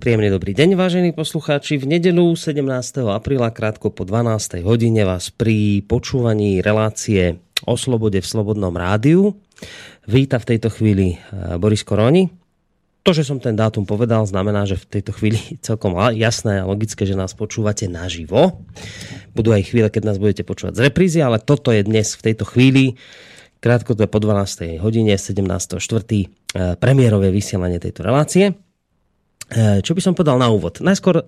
Príjemný dobrý deň, vážení poslucháči. V nedelu 17. apríla krátko po 12. hodine vás pri počúvaní relácie o slobode v Slobodnom rádiu víta v tejto chvíli eh, Boris Koroni. To, že som ten dátum povedal, znamená, že v tejto chvíli celkom jasné a logické, že nás počúvate naživo. Budú aj chvíle, keď nás budete počúvať z reprízy, ale toto je dnes v tejto chvíli krátko to je po 12. hodine 17.4. Eh, premiérové vysielanie tejto relácie. Eh, čo by som povedal na úvod? Najskôr e,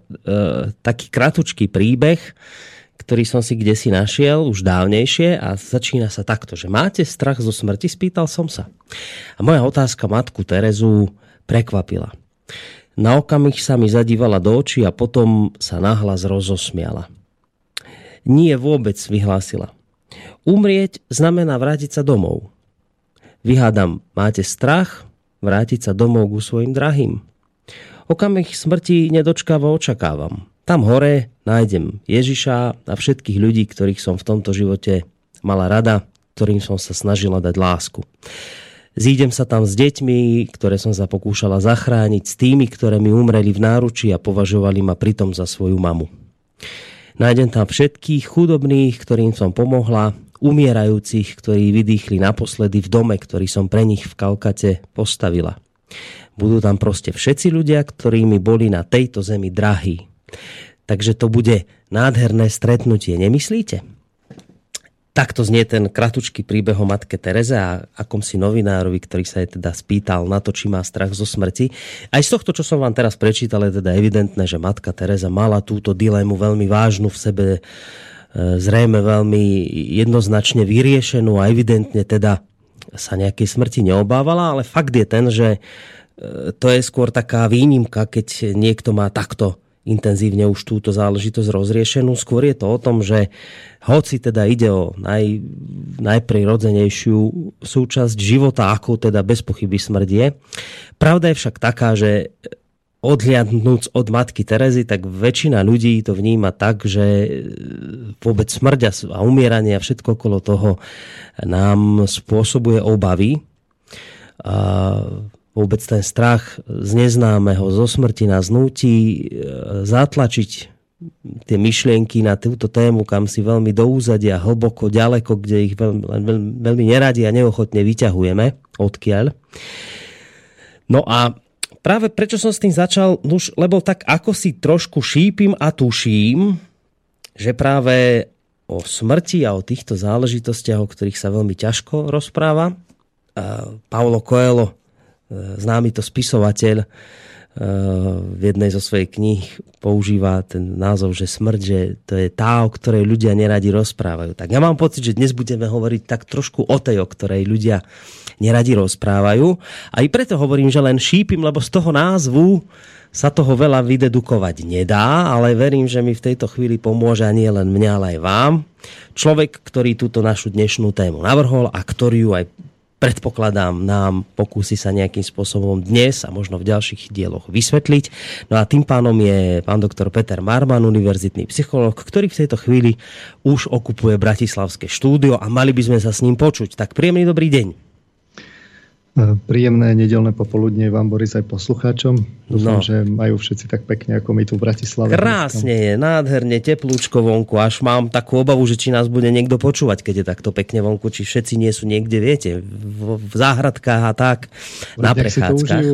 taký kratučký príbeh, ktorý som si kde si našiel už dávnejšie a začína sa takto, že máte strach zo smrti? Spýtal som sa. A moja otázka matku Terezu prekvapila. Na okamih sa mi zadívala do očí a potom sa nahlas rozosmiala. Nie vôbec, vyhlásila. Umrieť znamená vrátiť sa domov. Vyhádam, máte strach vrátiť sa domov ku svojim drahým? Okamih smrti nedočkávo očakávam. Tam hore nájdem Ježiša a všetkých ľudí, ktorých som v tomto živote mala rada, ktorým som sa snažila dať lásku. Zídem sa tam s deťmi, ktoré som sa pokúšala zachrániť, s tými, ktoré mi umreli v náruči a považovali ma pritom za svoju mamu. Nájdem tam všetkých chudobných, ktorým som pomohla, umierajúcich, ktorí vydýchli naposledy v dome, ktorý som pre nich v Kalkate postavila. Budú tam proste všetci ľudia, ktorí mi boli na tejto zemi drahí. Takže to bude nádherné stretnutie, nemyslíte? Takto znie ten kratučký príbeh o matke Tereze a akom si novinárovi, ktorý sa jej teda spýtal na to, či má strach zo smrti. Aj z tohto, čo som vám teraz prečítal, je teda evidentné, že matka Teresa mala túto dilemu veľmi vážnu v sebe, e, zrejme veľmi jednoznačne vyriešenú a evidentne teda sa nejakej smrti neobávala, ale fakt je ten, že to je skôr taká výnimka, keď niekto má takto intenzívne už túto záležitosť rozriešenú. Skôr je to o tom, že hoci teda ide o naj, najprirodzenejšiu súčasť života, ako teda bez pochyby smrť je, pravda je však taká, že odhliadnúc od matky Terezy, tak väčšina ľudí to vníma tak, že vôbec smrť a umieranie a všetko okolo toho nám spôsobuje obavy. A vôbec ten strach z neznámeho, zo smrti nás nutí e, zatlačiť tie myšlienky na túto tému, kam si veľmi do hlboko, ďaleko, kde ich veľmi, veľmi, neradi a neochotne vyťahujeme, odkiaľ. No a práve prečo som s tým začal, nuž, lebo tak ako si trošku šípim a tuším, že práve o smrti a o týchto záležitostiach, o ktorých sa veľmi ťažko rozpráva, Paulo Coelho známy to spisovateľ eh, v jednej zo svojej kníh používa ten názov, že smrť, že to je tá, o ktorej ľudia neradi rozprávajú. Tak ja mám pocit, že dnes budeme hovoriť tak trošku o tej, o ktorej ľudia neradi rozprávajú. A i preto hovorím, že len šípim, lebo z toho názvu sa toho veľa vydedukovať nedá, ale verím, že mi v tejto chvíli pomôže nie len mňa, ale aj vám. Človek, ktorý túto našu dnešnú tému navrhol a ktorý ju aj predpokladám, nám pokúsi sa nejakým spôsobom dnes a možno v ďalších dieloch vysvetliť. No a tým pánom je pán doktor Peter Marman, univerzitný psychológ, ktorý v tejto chvíli už okupuje Bratislavské štúdio a mali by sme sa s ním počuť. Tak príjemný dobrý deň. Príjemné nedelné popoludne vám, Boris, aj poslucháčom. Dúfam, no. že majú všetci tak pekne, ako my tu v Bratislave. Krásne je, nádherne, teplúčko vonku. Až mám takú obavu, že či nás bude niekto počúvať, keď je takto pekne vonku. Či všetci nie sú niekde, viete, v, v záhradkách a tak, na prechádzkach.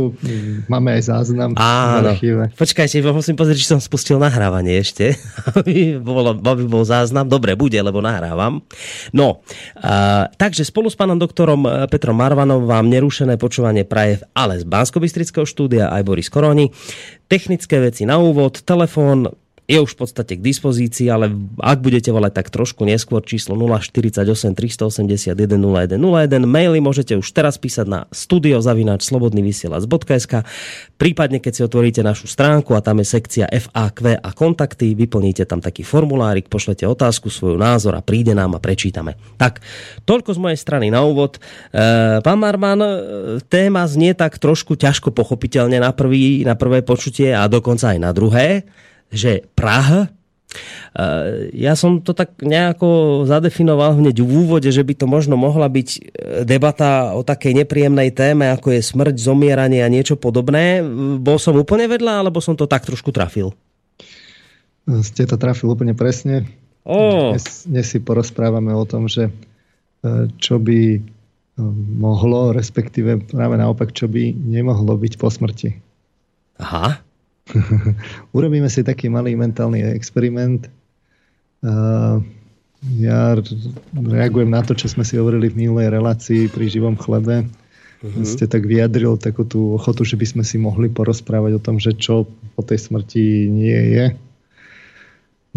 Máme aj záznam Áno. Počkajte, musím pozrieť, či som spustil nahrávanie ešte. aby, bol, aby bol záznam. Dobre, bude, lebo nahrávam. No, uh, takže spolu s pánom doktorom Petrom Marvanom vám nerú nerušené počúvanie praje ale z bansko štúdia aj Boris Koroni. Technické veci na úvod, telefón je už v podstate k dispozícii, ale ak budete volať tak trošku neskôr číslo 048 381 0101, maily môžete už teraz písať na studiozavináč.slobodnyvysielac.sk prípadne keď si otvoríte našu stránku a tam je sekcia FAQ a kontakty, vyplníte tam taký formulárik, pošlete otázku, svoj názor a príde nám a prečítame. Tak, toľko z mojej strany na úvod. E, pán Marman, e, téma znie tak trošku ťažko pochopiteľne na, prvý, na prvé počutie a dokonca aj na druhé že Praha Ja som to tak nejako zadefinoval hneď v úvode, že by to možno mohla byť e, debata o takej nepríjemnej téme, ako je smrť, zomieranie a niečo podobné. Bol som úplne vedľa, alebo som to tak trošku trafil? Ste to trafil úplne presne. Oh. Dnes, dnes si porozprávame o tom, že e, čo by e, mohlo, respektíve práve naopak, čo by nemohlo byť po smrti. Aha. Urobíme si taký malý mentálny experiment. Ja reagujem na to, čo sme si hovorili v minulej relácii pri živom chlebe. Uh-huh. Ste tak vyjadril takú tú ochotu, že by sme si mohli porozprávať o tom, že čo po tej smrti nie je.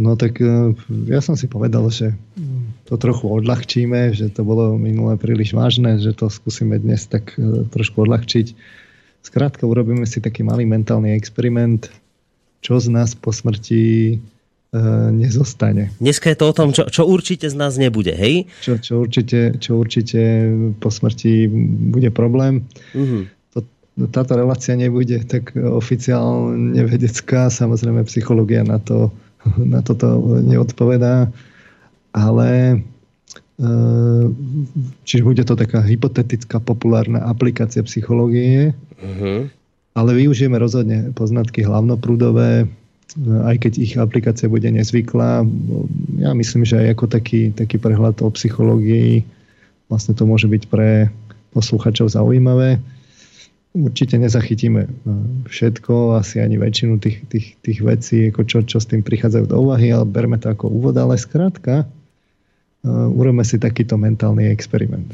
No tak e, ja som si povedal, že to trochu odľahčíme, že to bolo minulé príliš vážne, že to skúsime dnes tak e, trošku odľahčiť Skrátka, urobíme si taký malý mentálny experiment, čo z nás po smrti e, nezostane. Dneska je to o tom, čo, čo určite z nás nebude, hej? Čo, čo, určite, čo určite po smrti bude problém. Uh-huh. To, táto relácia nebude tak oficiálne vedecká, samozrejme psychológia na, to, na toto neodpovedá, ale čiže bude to taká hypotetická populárna aplikácia psychológie, uh-huh. ale využijeme rozhodne poznatky hlavnoprúdové, ehm, aj keď ich aplikácia bude nezvyklá. Ja myslím, že aj ako taký, taký prehľad o psychológii vlastne to môže byť pre posluchačov zaujímavé. Určite nezachytíme všetko, asi ani väčšinu tých, tých, tých vecí, ako čo, čo s tým prichádzajú do úvahy, ale berme to ako úvod, ale skrátka, urobme si takýto mentálny experiment.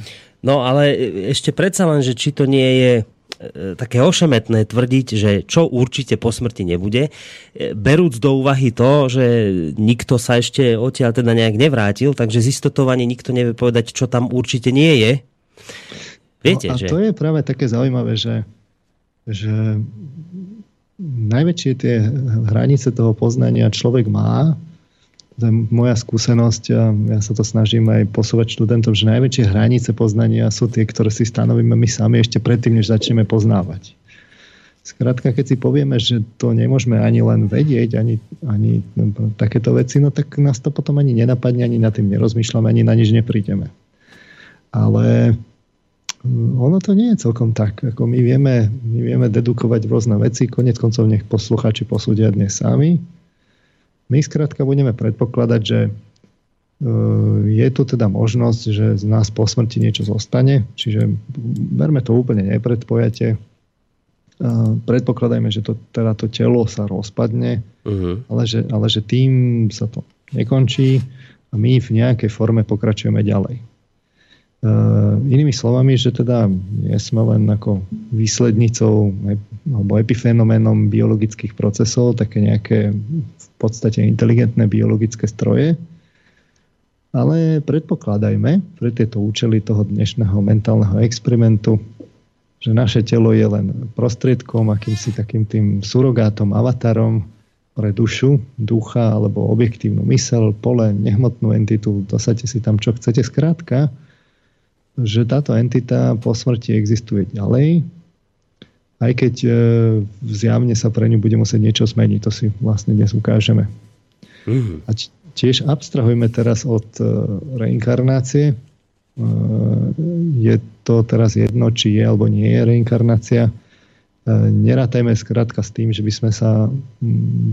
No ale ešte predsa len, že či to nie je eh, také ošemetné tvrdiť, že čo určite po smrti nebude, eh, berúc do úvahy to, že nikto sa ešte odtiaľ teda nejak nevrátil, takže z istotovanie nikto nevie povedať, čo tam určite nie je. Viete, no a že... to je práve také zaujímavé, že, že najväčšie tie hranice toho poznania človek má to je moja skúsenosť a ja sa to snažím aj posúvať študentom, že najväčšie hranice poznania sú tie, ktoré si stanovíme my sami ešte predtým, než začneme poznávať. Skrátka, keď si povieme, že to nemôžeme ani len vedieť, ani, ani takéto veci, no tak nás to potom ani nenapadne, ani na tým nerozmýšľame, ani na nič neprídeme. Ale mm, ono to nie je celkom tak. Ako my, vieme, my vieme dedukovať rôzne veci, konec koncov nech posluchači posúdia dnes sami my skrátka budeme predpokladať, že e, je tu teda možnosť, že z nás po smrti niečo zostane, čiže berme to úplne nepredpojate. E, predpokladajme, že to, teda to telo sa rozpadne, uh-huh. ale, že, ale že tým sa to nekončí a my v nejakej forme pokračujeme ďalej. Uh, inými slovami, že teda nie sme len ako výslednicou alebo epifenoménom biologických procesov, také nejaké podstate inteligentné biologické stroje, ale predpokladajme pre tieto účely toho dnešného mentálneho experimentu, že naše telo je len prostriedkom, akýmsi takým tým surogátom, avatarom pre dušu, ducha alebo objektívnu mysel, pole, nehmotnú entitu, dosadte si tam čo chcete. Skrátka, že táto entita po smrti existuje ďalej, aj keď e, zjavne sa pre ňu bude musieť niečo zmeniť. To si vlastne dnes ukážeme. Mm-hmm. A tiež abstrahujme teraz od e, reinkarnácie. E, je to teraz jedno, či je alebo nie je reinkarnácia. Nerátajme skrátka s tým, že by sme sa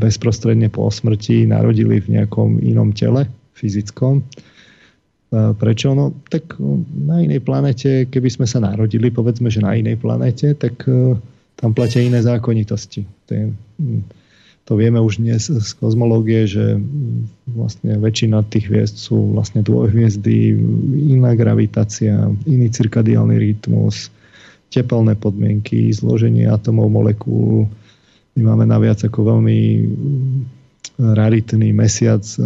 bezprostredne po smrti narodili v nejakom inom tele, fyzickom Prečo? No tak na inej planete, keby sme sa narodili, povedzme, že na inej planete, tak e, tam platia iné zákonitosti. To, je, to vieme už dnes z kozmológie, že vlastne väčšina tých hviezd sú vlastne dvojhviezdy, iná gravitácia, iný cirkadiálny rytmus, tepelné podmienky, zloženie atomov, molekúl. My máme naviac ako veľmi hm, raritný mesiac e,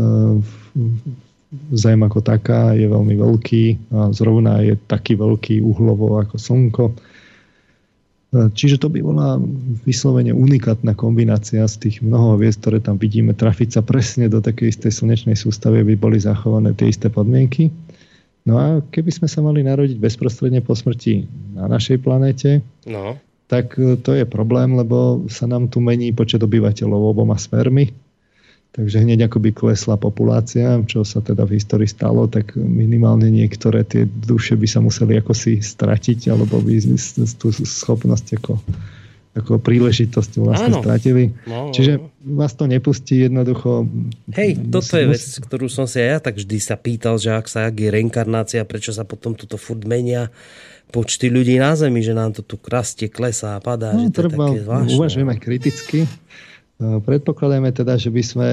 Zem ako taká je veľmi veľký a zrovna je taký veľký uhlovo ako Slnko. Čiže to by bola vyslovene unikátna kombinácia z tých mnoho hviezd, ktoré tam vidíme, trafiť sa presne do takej istej slnečnej sústavy, by boli zachované tie isté podmienky. No a keby sme sa mali narodiť bezprostredne po smrti na našej planéte, no. tak to je problém, lebo sa nám tu mení počet obyvateľov oboma smermi Takže hneď ako by klesla populácia, čo sa teda v histórii stalo, tak minimálne niektoré tie duše by sa museli ako si stratiť, alebo by tú schopnosť ako, ako príležitosť vlastne Áno. stratili. No, no, Čiže vás to nepustí jednoducho. Hej, toto je vec, ktorú som si aj ja tak vždy sa pýtal, že ak sa ak je reinkarnácia, prečo sa potom toto furt menia počty ľudí na Zemi, že nám to tu rastie, klesá a padá. No, že to treba, uvažujeme kriticky Predpokladajme teda, že by sme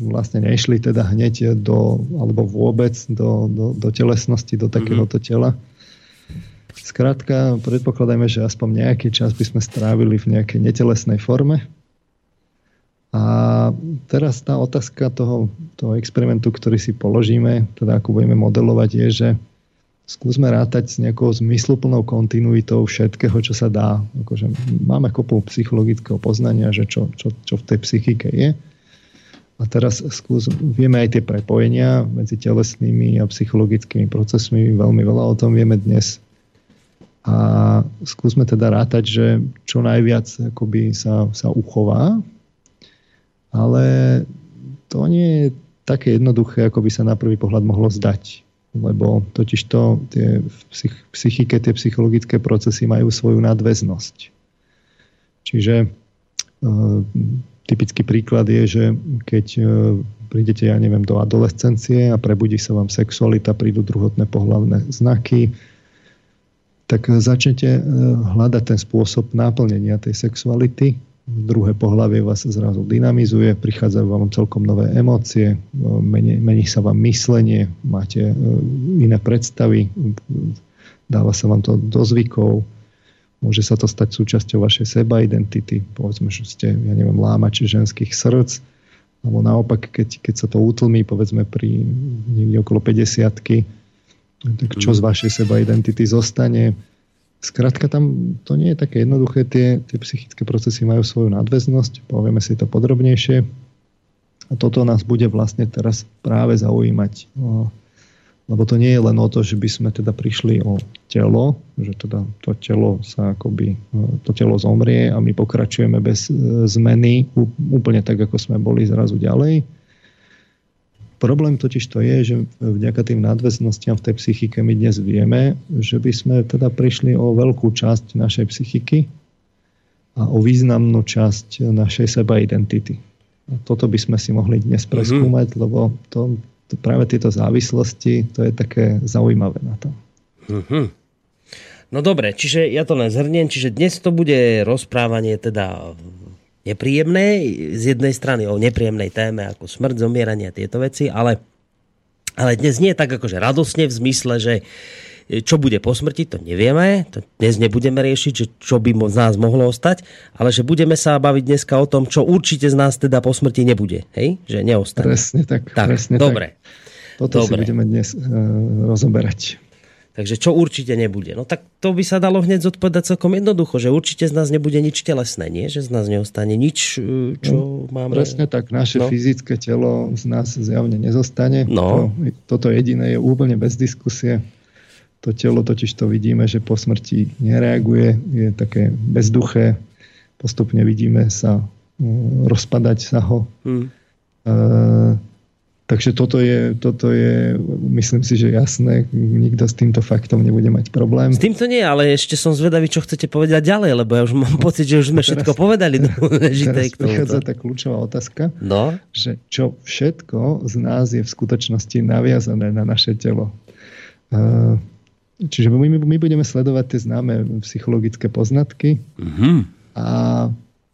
vlastne nešli teda hneď do, alebo vôbec do, do, do telesnosti, do takéhoto mhm. tela. Skrátka, predpokladajme, že aspoň nejaký čas by sme strávili v nejakej netelesnej forme. A teraz tá otázka toho, toho experimentu, ktorý si položíme, teda ako budeme modelovať, je, že skúsme rátať s nejakou zmysluplnou kontinuitou všetkého, čo sa dá. Akože máme kopu psychologického poznania, že čo, čo, čo v tej psychike je. A teraz skús, vieme aj tie prepojenia medzi telesnými a psychologickými procesmi. Veľmi veľa o tom vieme dnes. A skúsme teda rátať, že čo najviac akoby sa, sa uchová, ale to nie je také jednoduché, ako by sa na prvý pohľad mohlo zdať lebo totiž to tie v psychike, tie psychologické procesy majú svoju nadväznosť. Čiže e, typický príklad je, že keď e, prídete, ja neviem, do adolescencie a prebudí sa vám sexualita, prídu druhotné pohlavné znaky, tak začnete e, hľadať ten spôsob náplnenia tej sexuality druhé pohlavie vás zrazu dynamizuje, prichádzajú vám celkom nové emócie, mení, mení sa vám myslenie, máte e, iné predstavy, dáva sa vám to do zvykov, môže sa to stať súčasťou vašej seba identity, povedzme, že ste, ja neviem, lámači ženských srdc, alebo naopak, keď, keď sa to utlmí, povedzme pri niekde okolo 50 tak čo z vašej seba identity zostane, Skrátka tam to nie je také jednoduché, tie, tie psychické procesy majú svoju nadväznosť, povieme si to podrobnejšie. A toto nás bude vlastne teraz práve zaujímať. Lebo to nie je len o to, že by sme teda prišli o telo, že teda to telo sa akoby, to telo zomrie a my pokračujeme bez e, zmeny úplne tak, ako sme boli zrazu ďalej Problém totiž to je, že vďaka tým nadväznostiam v tej psychike my dnes vieme, že by sme teda prišli o veľkú časť našej psychiky a o významnú časť našej seba identity. A toto by sme si mohli dnes mhm. preskúmať, mm-hmm. lebo to, to, práve tieto závislosti, to je také zaujímavé na to. Mm-hmm. No dobre, čiže ja to nezhrniem, čiže dnes to bude rozprávanie teda nepríjemné, z jednej strany o nepríjemnej téme ako smrť, zomieranie a tieto veci, ale, ale dnes nie je tak akože radosne v zmysle, že čo bude po smrti, to nevieme. To dnes nebudeme riešiť, že čo by z nás mohlo ostať, ale že budeme sa baviť dneska o tom, čo určite z nás teda po smrti nebude. Hej? Že neostane. Presne tak. tak presne dobre. Tak. Toto dobre. si budeme dnes uh, rozoberať. Takže čo určite nebude? No tak to by sa dalo hneď zodpovedať celkom jednoducho, že určite z nás nebude nič telesné, nie? Že z nás neostane nič, e, čo no, máme. Presne tak, naše no. fyzické telo z nás zjavne nezostane. No. To, toto jediné je úplne bez diskusie. To telo totiž to vidíme, že po smrti nereaguje, je také bezduché. Postupne vidíme sa mm, rozpadať sa ho. Hmm. E, Takže toto je, toto je, myslím si, že jasné, nikto s týmto faktom nebude mať problém. S týmto nie, ale ešte som zvedavý, čo chcete povedať ďalej, lebo ja už mám pocit, že už sme teraz, všetko povedali. Teraz prichádza tá kľúčová otázka, no? že čo všetko z nás je v skutočnosti naviazané na naše telo. Čiže my, my budeme sledovať tie známe psychologické poznatky mm-hmm. a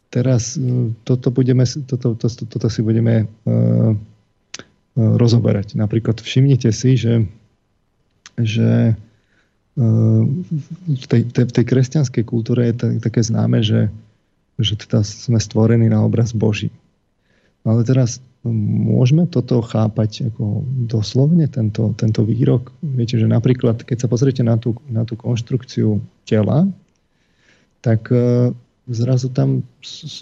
teraz e, toto, budeme, toto, to, to, toto si budeme uh, rozoberať. Napríklad všimnite si, že, že e, v tej, tej, tej kresťanskej kultúre je také známe, že, že teda sme stvorení na obraz Boží. No ale teraz môžeme toto chápať ako doslovne, tento, tento výrok. Viete, že napríklad, keď sa pozriete na tú, na tú konštrukciu tela, tak zrazu tam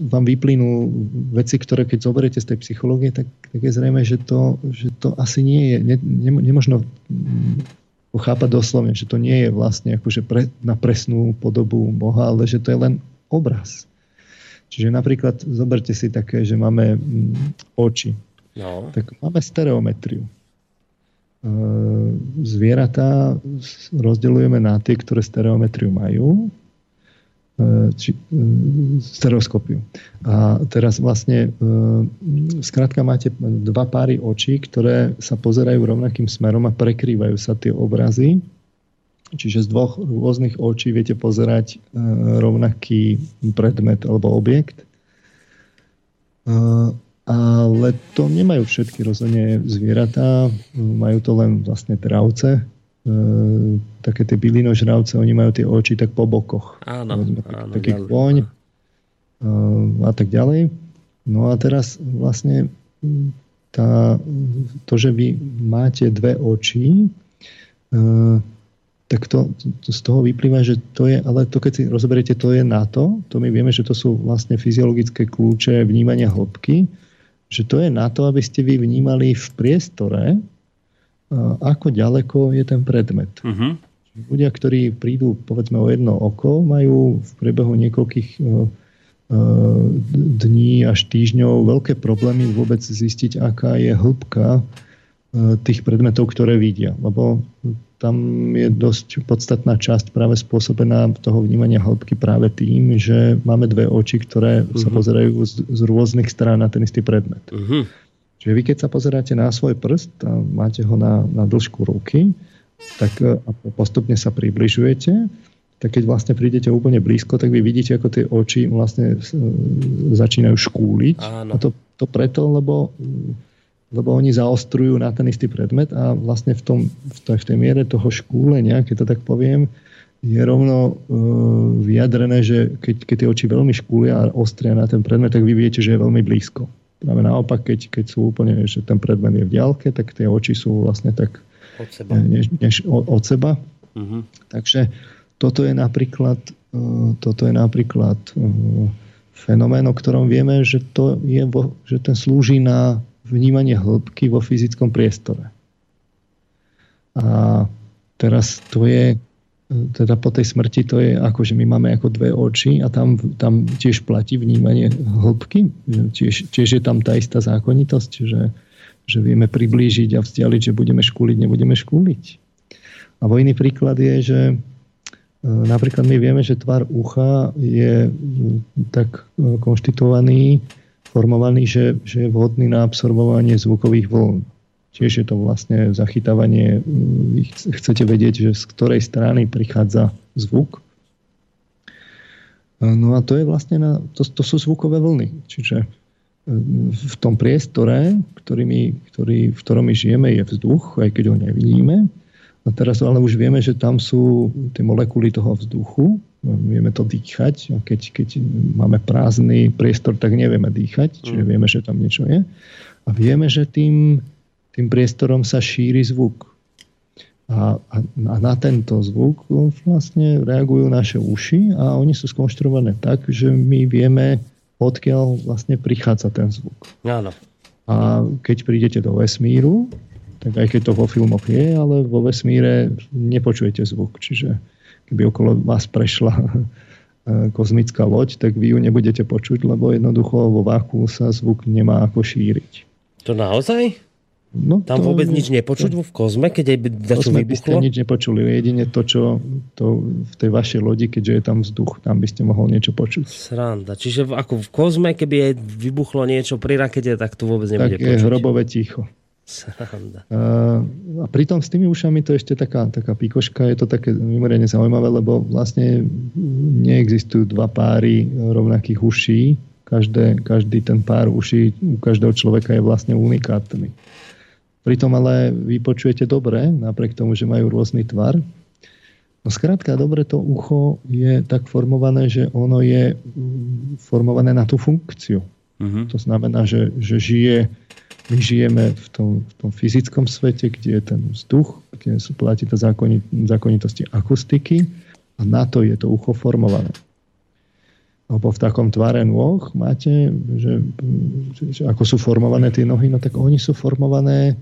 vám vyplynú veci, ktoré keď zoberiete z tej psychológie, tak, tak je zrejme, že to, že to asi nie je, ne, ne, nemožno chápať doslovne, že to nie je vlastne akože pre, na presnú podobu Boha, ale že to je len obraz. Čiže napríklad zoberte si také, že máme mm, oči. No. Tak máme stereometriu. E, zvieratá rozdeľujeme na tie, ktoré stereometriu majú, či, e, stereoskopiu. A teraz vlastne skrátka máte dva páry očí, ktoré sa pozerajú rovnakým smerom a prekrývajú sa tie obrazy Čiže z dvoch rôznych očí viete pozerať e, rovnaký predmet alebo objekt. E, ale to nemajú všetky rozhodne zvieratá, majú to len vlastne travce, e, také tie bylinožravce, oni majú tie oči tak po bokoch. Áno, áno. Taký kôň a tak ďalej. No a teraz vlastne tá, to, že vy máte dve oči, tak to, to z toho vyplýva, že to je, ale to keď si rozoberiete, to je na to, to my vieme, že to sú vlastne fyziologické kľúče vnímania hĺbky, že to je na to, aby ste vy vnímali v priestore, ako ďaleko je ten predmet. Uh-huh. Ľudia, ktorí prídu povedzme o jedno oko, majú v priebehu niekoľkých dní až týždňov veľké problémy vôbec zistiť, aká je hĺbka tých predmetov, ktoré vidia. Lebo tam je dosť podstatná časť práve spôsobená toho vnímania hĺbky práve tým, že máme dve oči, ktoré uh-huh. sa mhm. pozerajú z, z rôznych strán na ten istý predmet. Uh-huh. Čiže vy keď sa pozeráte na svoj prst a máte ho na, na dĺžku ruky, tak e, a postupne sa približujete, tak keď vlastne prídete úplne blízko, tak vy vidíte, ako tie oči vlastne e, začínajú škúliť. Áno. A to, to preto, lebo lebo oni zaostrujú na ten istý predmet a vlastne v, tom, v, tej, v tej miere toho škúlenia, keď to tak poviem, je rovno e, vyjadrené, že keď, keď tie oči veľmi škúlia a ostria na ten predmet, tak vy viete, že je veľmi blízko. Práve naopak, keď, keď sú úplne, že ten predmet je v diálke, tak tie oči sú vlastne tak od seba. Než, než od, od seba. Uh-huh. Takže toto je napríklad, e, toto je napríklad e, fenomén, o ktorom vieme, že, to je že ten slúži na vnímanie hĺbky vo fyzickom priestore. A teraz to je, teda po tej smrti to je ako, že my máme ako dve oči a tam, tam tiež platí vnímanie hĺbky. Tiež, tiež je tam tá istá zákonitosť, že, že vieme priblížiť a vzdialiť, že budeme škúliť, nebudeme škúliť. A iný príklad je, že e, napríklad my vieme, že tvar ucha je tak e, konštituovaný, formovaný, že, že je vhodný na absorbovanie zvukových vln. Tiež je to vlastne zachytávanie, mm, chcete vedieť, že z ktorej strany prichádza zvuk. No a to je vlastne na, to, to sú zvukové vlny. Čiže mm, v tom priestore, ktorý my, ktorý, v ktorom my žijeme, je vzduch, aj keď ho nevidíme. A teraz ale už vieme, že tam sú tie molekuly toho vzduchu, vieme to dýchať. A keď, keď máme prázdny priestor, tak nevieme dýchať, čiže mm. vieme, že tam niečo je. A vieme, že tým, tým priestorom sa šíri zvuk. A, a, a na tento zvuk vlastne reagujú naše uši a oni sú skonštruované tak, že my vieme, odkiaľ vlastne prichádza ten zvuk. Áno. A keď prídete do vesmíru, tak aj keď to vo filmoch je, ale vo vesmíre nepočujete zvuk. Čiže keby okolo vás prešla eh, kozmická loď, tak vy ju nebudete počuť, lebo jednoducho vo váku sa zvuk nemá ako šíriť. To naozaj? No, Tam to, vôbec nič nepočuť to, v kozme, keď aj dačo vybuchlo? nič nepočuli. Jedine to, čo to v tej vašej lodi, keďže je tam vzduch, tam by ste mohol niečo počuť. Sranda. Čiže ako v kozme, keby aj vybuchlo niečo pri rakete, tak to vôbec nebude tak počuť. Tak je hrobové ticho. Sranda. A pritom s tými ušami to je ešte taká, taká pikoška, je to také mimoriadne zaujímavé, lebo vlastne neexistujú dva páry rovnakých uší. Každé, každý ten pár uší u každého človeka je vlastne unikátny. Pritom ale vy počujete dobre, napriek tomu, že majú rôzny tvar. No skrátka, dobre to ucho je tak formované, že ono je formované na tú funkciu. Uh-huh. To znamená, že, že žije my žijeme v tom, v tom fyzickom svete, kde je ten vzduch, kde sú platí to zákonit, zákonitosti akustiky a na to je to ucho formované. Lebo v takom tvare nôh máte, že, že ako sú formované tie nohy, no tak oni sú formované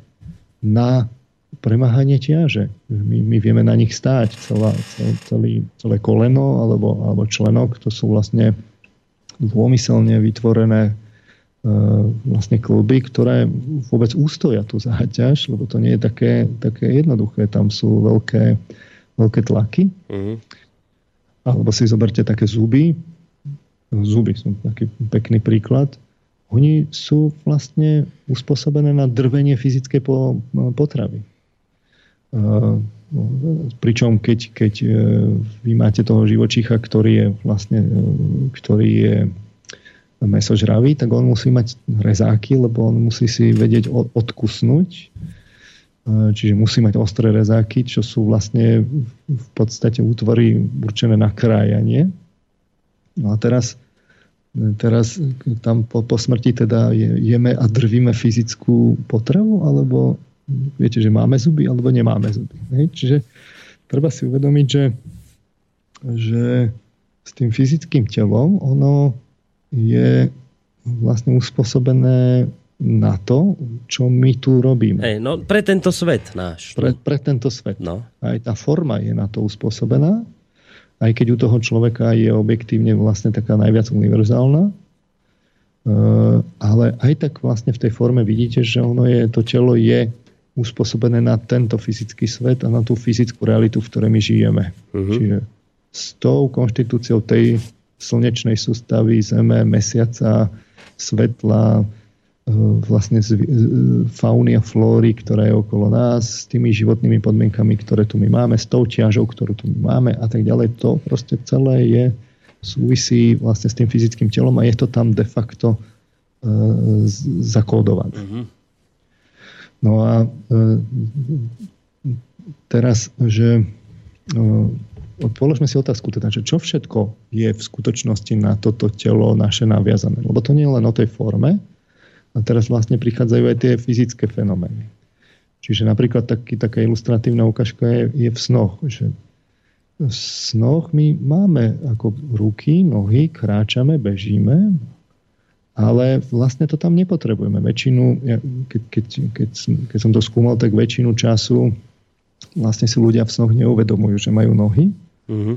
na premáhanie ťaže. My, my vieme na nich stáť. Celá, celý, celé koleno alebo, alebo členok, to sú vlastne dômyselne vytvorené vlastne kluby, ktoré vôbec ústoja tú záťaž, lebo to nie je také, také jednoduché. Tam sú veľké, veľké tlaky. Mm-hmm. Alebo si zoberte také zuby. Zuby sú taký pekný príklad. Oni sú vlastne uspôsobené na drvenie fyzickej potravy. Pričom keď, keď e, vy máte toho živočícha, ktorý je vlastne, ktorý je mesožravý, tak on musí mať rezáky, lebo on musí si vedieť odkusnúť. Čiže musí mať ostré rezáky, čo sú vlastne v podstate útvory určené na krájanie. No a teraz, teraz tam po, po smrti teda jeme a drvíme fyzickú potravu, alebo viete, že máme zuby, alebo nemáme zuby. Hej? Čiže treba si uvedomiť, že, že s tým fyzickým telom ono je vlastne uspôsobené na to, čo my tu robíme. Hey, no, pre tento svet náš. Pre, pre tento svet. No. Aj tá forma je na to uspôsobená, aj keď u toho človeka je objektívne vlastne taká najviac univerzálna, uh, ale aj tak vlastne v tej forme vidíte, že ono je, to telo je uspôsobené na tento fyzický svet a na tú fyzickú realitu, v ktorej my žijeme. Uh-huh. Čiže s tou konštitúciou tej slnečnej sústavy, Zeme, Mesiaca, svetla, e, vlastne z fauny a flóry, ktorá je okolo nás, s tými životnými podmienkami, ktoré tu my máme, s tou ťažou, ktorú tu my máme a tak ďalej. To proste celé je súvisí vlastne s tým fyzickým telom a je to tam de facto uh, zakódované. Uh-huh. No a uh, teraz, že uh, položme si otázku, teda, že čo všetko je v skutočnosti na toto telo naše naviazané. Lebo to nie je len o tej forme, a teraz vlastne prichádzajú aj tie fyzické fenomény. Čiže napríklad taký, taká ilustratívna ukážka je, je v snoch, že v snoch my máme ako ruky, nohy, kráčame, bežíme, ale vlastne to tam nepotrebujeme. Väčšinu, keď, keď, keď, keď som to skúmal, tak väčšinu času vlastne si ľudia v snoch neuvedomujú, že majú nohy Mm-hmm.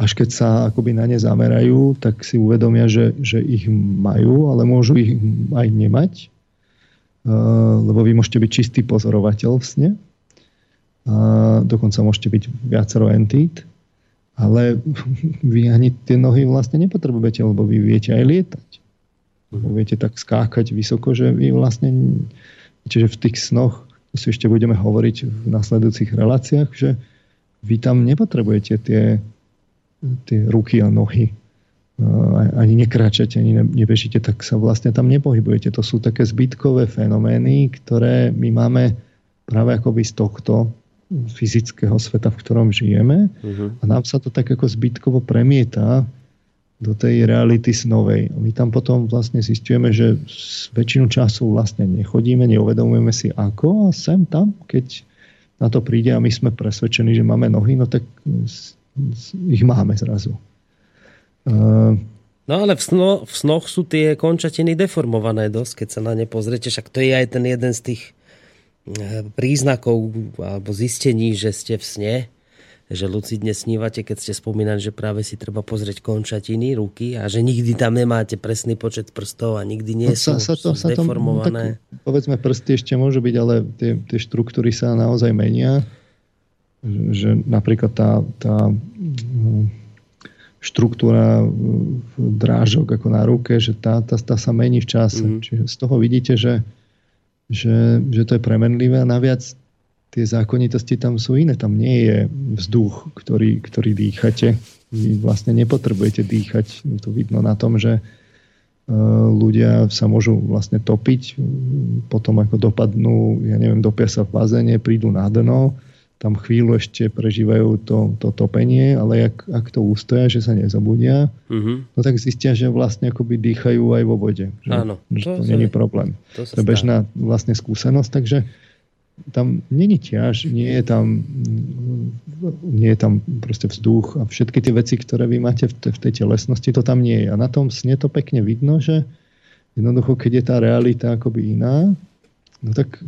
Až keď sa akoby na ne zamerajú, tak si uvedomia, že, že ich majú, ale môžu ich aj nemať. Uh, lebo vy môžete byť čistý pozorovateľ v sne. Uh, dokonca môžete byť viacero entít. Ale vy ani tie nohy vlastne nepotrebujete, lebo vy viete aj lietať. Lebo viete tak skákať vysoko, že vy vlastne... Čiže v tých snoch, to si ešte budeme hovoriť v nasledujúcich reláciách, že vy tam nepotrebujete tie, tie ruky a nohy. Ani nekráčate, ani nebežíte, tak sa vlastne tam nepohybujete. To sú také zbytkové fenomény, ktoré my máme práve akoby z tohto fyzického sveta, v ktorom žijeme. Uh-huh. A nám sa to tak ako zbytkovo premieta do tej reality snovej. My tam potom vlastne zistujeme, že väčšinu času vlastne nechodíme, neuvedomujeme si ako a sem tam, keď na to príde a my sme presvedčení, že máme nohy, no tak ich máme zrazu. No ale v, sno, v snoch sú tie končatiny deformované dosť, keď sa na ne pozriete. Však to je aj ten jeden z tých eh, príznakov alebo zistení, že ste v sne že lucidne snívate, keď ste spomínali, že práve si treba pozrieť končatiny, ruky a že nikdy tam nemáte presný počet prstov a nikdy nie no, sú, sa, to, sú sa deformované. To, tak, povedzme, prsty ešte môžu byť, ale tie, tie štruktúry sa naozaj menia. Že, napríklad tá, tá mm, štruktúra drážok ako na ruke, že tá, tá, tá sa mení v čase. Mm-hmm. Čiže z toho vidíte, že, že, že to je premenlivé a naviac tie zákonitosti tam sú iné. Tam nie je vzduch, ktorý, ktorý dýchate. Vy vlastne nepotrebujete dýchať. To vidno na tom, že e, ľudia sa môžu vlastne topiť, potom ako dopadnú, ja neviem, dopia sa v bazéne, prídu na dno, tam chvíľu ešte prežívajú to, to topenie, ale ak, ak to ústoja, že sa nezabudia, uh-huh. no tak zistia, že vlastne akoby dýchajú aj vo vode. Že, Áno, že to, to je problém. To, to je bežná vlastne skúsenosť, takže tam není ťaž, nie je tam, nie je tam proste vzduch a všetky tie veci, ktoré vy máte v, tej, v tej telesnosti, to tam nie je. A na tom sne to pekne vidno, že jednoducho, keď je tá realita akoby iná, no tak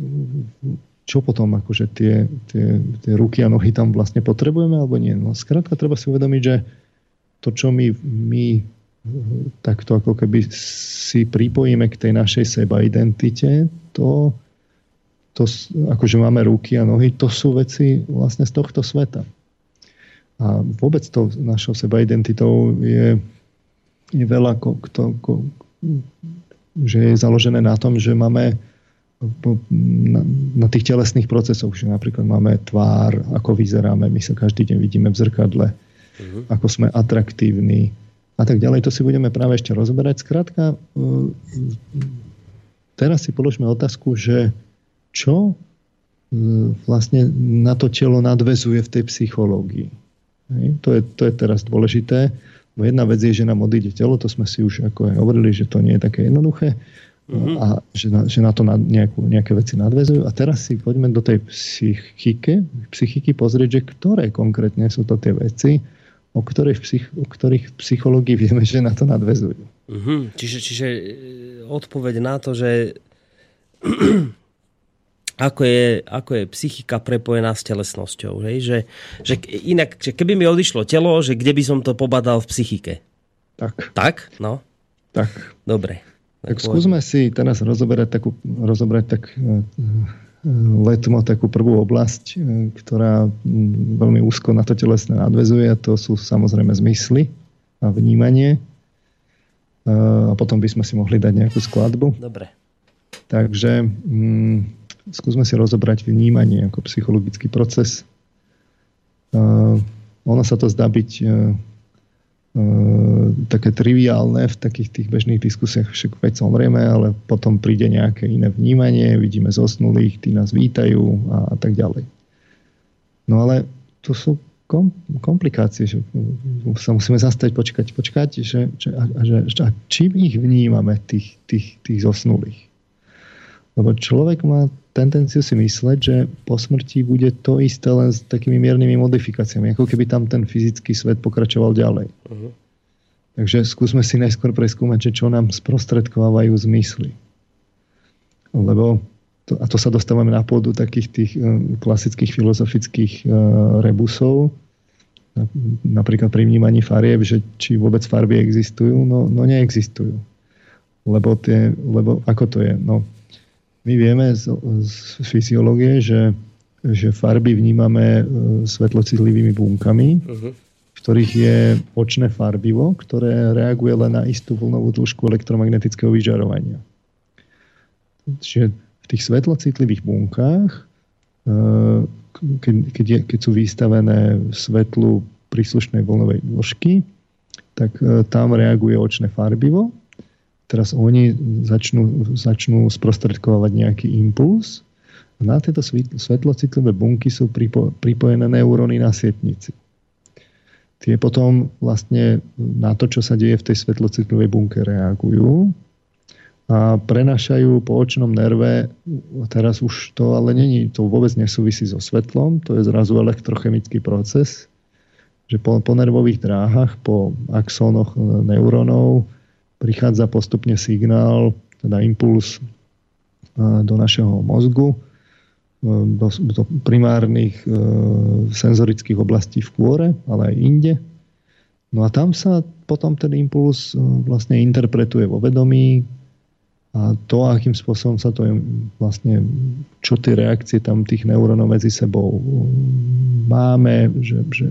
čo potom akože tie, tie, tie ruky a nohy tam vlastne potrebujeme alebo nie. No skrátka treba si uvedomiť, že to, čo my, my takto ako keby si pripojíme k tej našej seba identite, to, to akože máme ruky a nohy, to sú veci vlastne z tohto sveta. A vôbec to našou seba identitou je, je veľa, ko, kto, ko, že je založené na tom, že máme na, na tých telesných procesoch, že napríklad máme tvár, ako vyzeráme, my sa každý deň vidíme v zrkadle, uh-huh. ako sme atraktívni a tak ďalej. To si budeme práve ešte rozoberať. Skrátka, e, teraz si položme otázku, že čo e, vlastne na to telo nadvezuje v tej psychológii. To je, to je teraz dôležité. Jedna vec je, že nám odíde telo, to sme si už ako aj hovorili, že to nie je také jednoduché uh-huh. a že na, že na to na nejakú, nejaké veci nadvezujú. A teraz si poďme do tej psychike, psychiky pozrieť, že ktoré konkrétne sú to tie veci, o ktorých, psych, o ktorých psychológii vieme, že na to nadvezujú. Uh-huh. Čiže, čiže e, odpoveď na to, že ako je, ako je psychika prepojená s telesnosťou. Hej? Že, že inak, že keby mi odišlo telo, že kde by som to pobadal v psychike? Tak. Tak? No. Tak. Dobre. Tak skúsme si teraz rozoberať, takú, rozoberať tak e, e, letmo takú prvú oblasť, e, ktorá veľmi úzko na to telesné nadvezuje a to sú samozrejme zmysly a vnímanie. A potom by sme si mohli dať nejakú skladbu. Dobre. Takže mm, skúsme si rozobrať vnímanie ako psychologický proces. Uh, ono sa to zdá byť uh, také triviálne v takých tých bežných diskusiách, však veď zomrieme, ale potom príde nejaké iné vnímanie, vidíme zosnulých, tí nás vítajú a, a tak ďalej. No ale to sú kom, komplikácie, že sa musíme zastať, počkať, počkať, že, že, a, že, a čím ich vnímame, tých, tých, tých zosnulých? Lebo človek má tendenciu si mysleť, že po smrti bude to isté len s takými miernymi modifikáciami, ako keby tam ten fyzický svet pokračoval ďalej. Uh-huh. Takže skúsme si najskôr preskúmať, že čo nám sprostredkovávajú zmysly. Lebo to, a to sa dostávame na pôdu takých tých uh, klasických filozofických uh, rebusov, napríklad pri vnímaní farieb, že či vôbec farby existujú, no, no neexistujú. Lebo, tie, lebo ako to je? No, my vieme z, z fyziológie, že, že farby vnímame e, svetlocitlivými bunkami, uh-huh. v ktorých je očné farbivo, ktoré reaguje len na istú vlnovú dĺžku elektromagnetického vyžarovania. Čiže v tých svetlocitlivých bunkách, e, keď, keď, je, keď sú vystavené svetlu príslušnej vlnovej dĺžky, tak e, tam reaguje očné farbivo Teraz oni začnú, začnú sprostredkovať nejaký impuls a na tieto svetlocitlivé bunky sú pripo, pripojené neuróny na sietnici. Tie potom vlastne na to, čo sa deje v tej svetlocitlivej bunke, reagujú a prenašajú po očnom nerve, teraz už to ale není, to vôbec nesúvisí so svetlom, to je zrazu elektrochemický proces, že po, po nervových dráhach, po axónoch neurónov prichádza postupne signál, teda impuls do našeho mozgu, do, do primárnych e, senzorických oblastí v kôre, ale aj inde. No a tam sa potom ten impuls e, vlastne interpretuje vo vedomí a to, akým spôsobom sa to vlastne, čo tie reakcie tam tých neurónov medzi sebou máme, že, že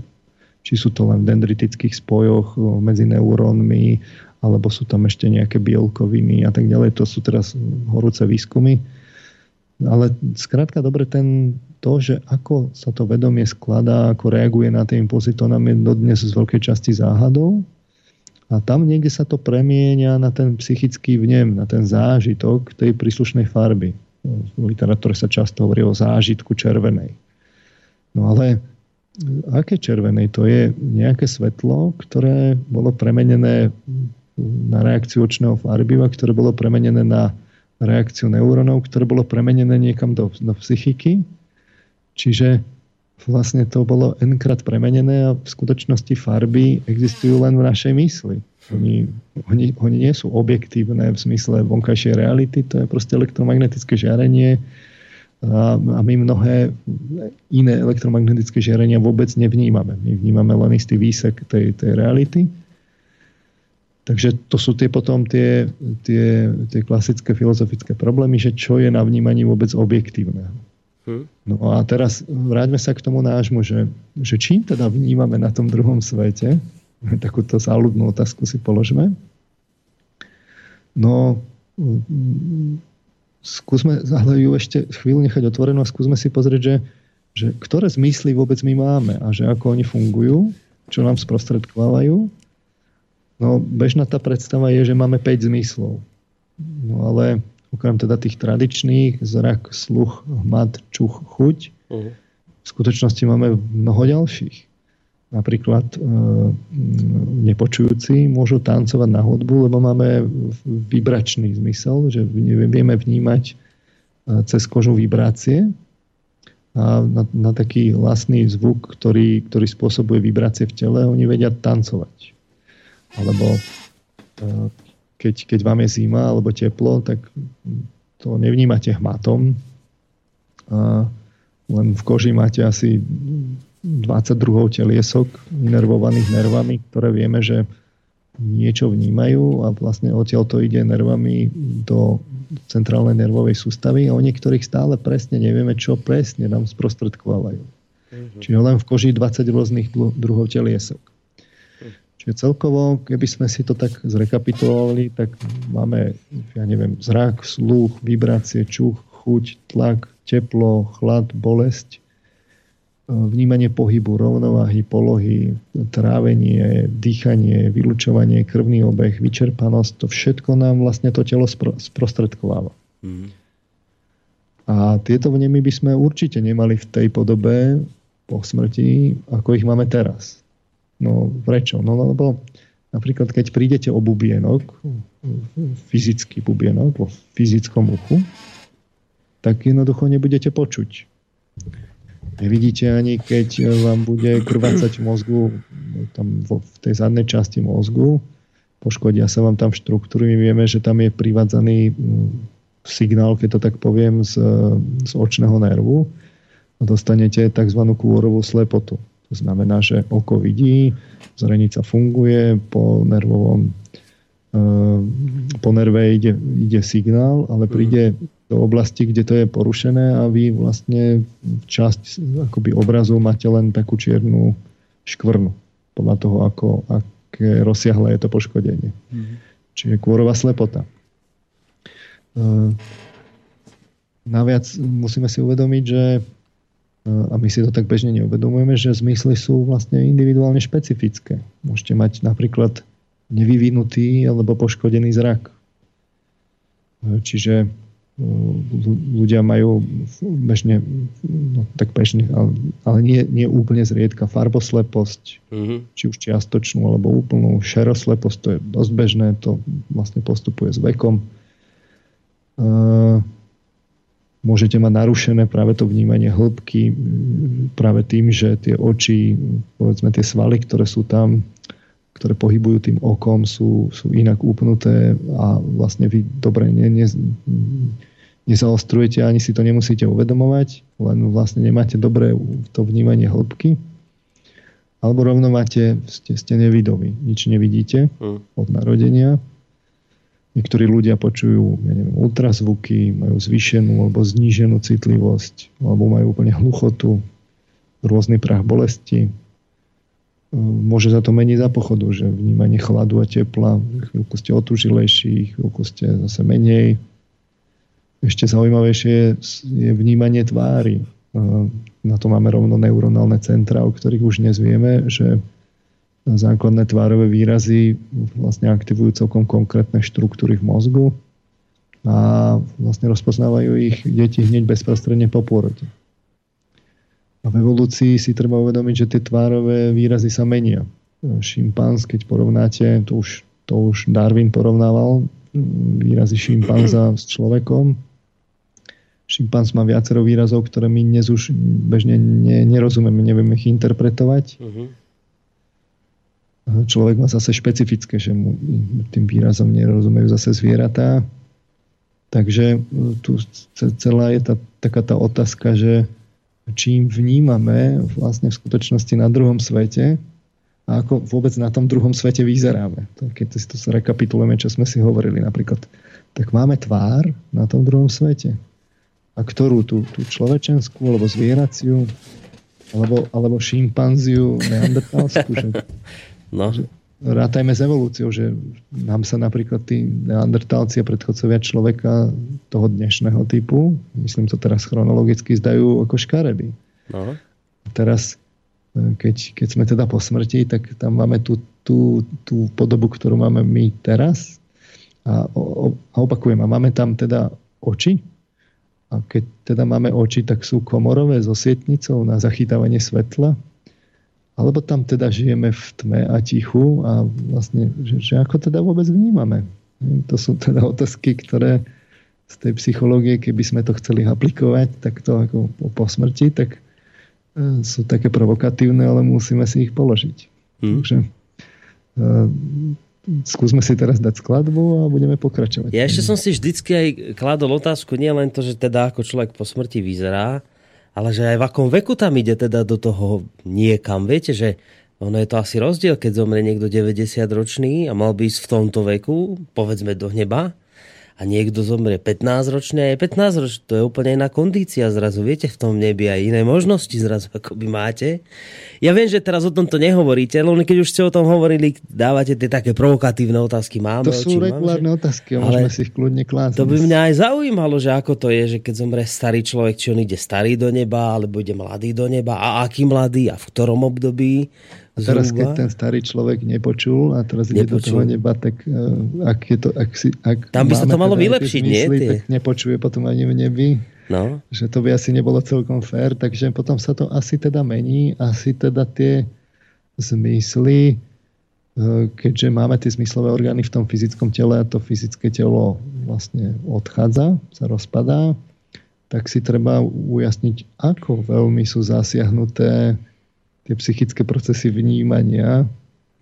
či sú to len v dendritických spojoch medzi neurónmi, alebo sú tam ešte nejaké bielkoviny a tak ďalej. To sú teraz horúce výskumy. Ale skrátka dobre ten, to, že ako sa to vedomie skladá, ako reaguje na tie impulsy, to nám je dodnes z veľkej časti záhadou. A tam niekde sa to premieňa na ten psychický vnem, na ten zážitok tej príslušnej farby. V literatúre sa často hovorí o zážitku červenej. No ale aké červenej? To je nejaké svetlo, ktoré bolo premenené na reakciu očného farbiva, ktoré bolo premenené na reakciu neurónov, ktoré bolo premenené niekam do, do psychiky. Čiže vlastne to bolo nkrát premenené a v skutočnosti farby existujú len v našej mysli. Oni, oni, oni nie sú objektívne v zmysle vonkajšej reality, to je proste elektromagnetické žiarenie a, a my mnohé iné elektromagnetické žiarenia vôbec nevnímame. My vnímame len istý výsek tej, tej reality Takže to sú tie potom tie, tie, tie klasické filozofické problémy, že čo je na vnímaní vôbec objektívne. Hmm. No a teraz vráťme sa k tomu nášmu, že, že čím teda vnímame na tom druhom svete, takúto záľudnú otázku si položme. No, skúsme ale ju ešte chvíľu nechať otvorenú a skúsme si pozrieť, že, že ktoré zmysly vôbec my máme a že ako oni fungujú, čo nám sprostredkovávajú No, bežná tá predstava je, že máme 5 zmyslov. No ale okrem teda tých tradičných, zrak, sluch, hmat, čuch, chuť, uh-huh. v skutočnosti máme mnoho ďalších. Napríklad e, nepočujúci môžu tancovať na hudbu, lebo máme vibračný zmysel, že vieme vnímať e, cez kožu vibrácie a na, na taký vlastný zvuk, ktorý, ktorý spôsobuje vibrácie v tele, oni vedia tancovať alebo e, keď, keď vám je zima alebo teplo, tak to nevnímate hmatom. A len v koži máte asi 22 teliesok inervovaných nervami, ktoré vieme, že niečo vnímajú a vlastne odtiaľ to ide nervami do centrálnej nervovej sústavy a o niektorých stále presne nevieme, čo presne nám sprostredkovávajú. Mm-hmm. Čiže len v koži 20 rôznych druhov teliesok. Čiže celkovo, keby sme si to tak zrekapitulovali, tak máme, ja neviem, zrak, sluch, vibrácie, čuch, chuť, tlak, teplo, chlad, bolesť, e, vnímanie pohybu, rovnováhy, polohy, trávenie, dýchanie, vylúčovanie, krvný obeh, vyčerpanosť, to všetko nám vlastne to telo sprostredkováva. Mm. A tieto vnemy by sme určite nemali v tej podobe po smrti, ako ich máme teraz. No prečo? No lebo napríklad keď prídete o bubienok, fyzický bubienok vo fyzickom uchu, tak jednoducho nebudete počuť. Nevidíte ani, keď vám bude krvácať v mozgu, tam v tej zadnej časti mozgu, poškodia sa vám tam štruktúry. My vieme, že tam je privádzaný mm, signál, keď to tak poviem, z, z očného nervu a dostanete tzv. kôrovú slepotu. To znamená, že oko vidí, zrenica funguje, po nervovom eh, po nerve ide, ide signál, ale príde do oblasti, kde to je porušené a vy vlastne časť akoby obrazu máte len takú čiernu škvrnu podľa toho, ako, aké rozsiahle je to poškodenie. Mm. Čiže kôrová slepota. Eh, naviac musíme si uvedomiť, že a my si to tak bežne neuvedomujeme, že zmysly sú vlastne individuálne špecifické. Môžete mať napríklad nevyvinutý alebo poškodený zrak. Čiže e, ľudia majú bežne, no tak bežne, ale, ale nie, nie úplne zriedka farbosleposť, mm-hmm. či už čiastočnú alebo úplnú šerosleposť, to je dosť bežné, to vlastne postupuje s vekom. Uh, môžete mať narušené práve to vnímanie hĺbky práve tým, že tie oči, povedzme tie svaly, ktoré sú tam, ktoré pohybujú tým okom, sú, sú inak upnuté a vlastne vy dobre ne, ne, nezaostrujete, ani si to nemusíte uvedomovať, len vlastne nemáte dobré to vnímanie hĺbky. Alebo rovno máte, ste, ste nevidoví, nič nevidíte hm. od narodenia Niektorí ľudia počujú ja neviem, ultrazvuky, majú zvýšenú alebo zníženú citlivosť, alebo majú úplne hluchotu, rôzny prach bolesti. Môže za to meniť za pochodu, že vnímanie chladu a tepla, chvíľku ste otužilejší, chvíľku ste zase menej. Ešte zaujímavejšie je, vnímanie tvári. Na to máme rovno neuronálne centra, o ktorých už dnes vieme, že základné tvárové výrazy vlastne aktivujú celkom konkrétne štruktúry v mozgu a vlastne rozpoznávajú ich deti hneď bezprostredne po pôrode. A v evolúcii si treba uvedomiť, že tie tvárové výrazy sa menia. Šimpanz, keď porovnáte, to už, to už Darwin porovnával, výrazy šimpanza s človekom. Šimpanz má viacero výrazov, ktoré my dnes už bežne nerozumieme, nevieme ich interpretovať. Uh-huh človek má zase špecifické, že mu tým výrazom nerozumejú zase zvieratá. Takže e, tu celá je tá, taká tá otázka, že čím vnímame vlastne v skutočnosti na druhom svete a ako vôbec na tom druhom svete vyzeráme. Keď si to rekapitulujeme, čo sme si hovorili napríklad, tak máme tvár na tom druhom svete. A ktorú? Tú, tú človečenskú, alebo zvieraciu, alebo, alebo šimpanziu, neandertalskú. Že, no. rátajme s evolúciou, že nám sa napríklad tí neandertálci a predchodcovia človeka toho dnešného typu, myslím to teraz chronologicky, zdajú ako škaredy. No. Teraz keď, keď sme teda po smrti, tak tam máme tú, tú, tú podobu, ktorú máme my teraz. A, o, a opakujem, a máme tam teda oči. A keď teda máme oči, tak sú komorové so sietnicou na zachytávanie svetla. Alebo tam teda žijeme v tme a tichu a vlastne, že, že ako teda vôbec vnímame. To sú teda otázky, ktoré z tej psychológie, keby sme to chceli aplikovať, tak to ako po smrti, tak sú také provokatívne, ale musíme si ich položiť. Hmm. Takže uh, skúsme si teraz dať skladbu a budeme pokračovať. Ja ešte som si vždycky aj kladol otázku, nie len to, že teda ako človek po smrti vyzerá, ale že aj v akom veku tam ide teda do toho niekam. Viete, že ono je to asi rozdiel, keď zomrie niekto 90 ročný a mal by ísť v tomto veku, povedzme do neba, a niekto zomrie 15 ročne a je 15 ročne. To je úplne iná kondícia zrazu. Viete, v tom nebi aj iné možnosti zrazu, ako by máte. Ja viem, že teraz o tomto nehovoríte, len keď už ste o tom hovorili, dávate tie také provokatívne otázky. Máme, to sú regulárne že... otázky a môžeme si ich kľudne klásť. To by mňa aj zaujímalo, že ako to je, že keď zomrie starý človek, či on ide starý do neba, alebo ide mladý do neba a aký mladý a v ktorom období a teraz, keď ten starý človek nepočul a teraz ide nepočul. do toho neba, tak uh, ak, je to, ak, si, ak Tam by sa to malo teda vylepšiť, nie? Ty? Tak nepočuje potom ani v nebi. No. Že to by asi nebolo celkom fér, takže potom sa to asi teda mení. Asi teda tie zmysly, uh, keďže máme tie zmyslové orgány v tom fyzickom tele a to fyzické telo vlastne odchádza, sa rozpadá, tak si treba ujasniť, ako veľmi sú zasiahnuté tie psychické procesy vnímania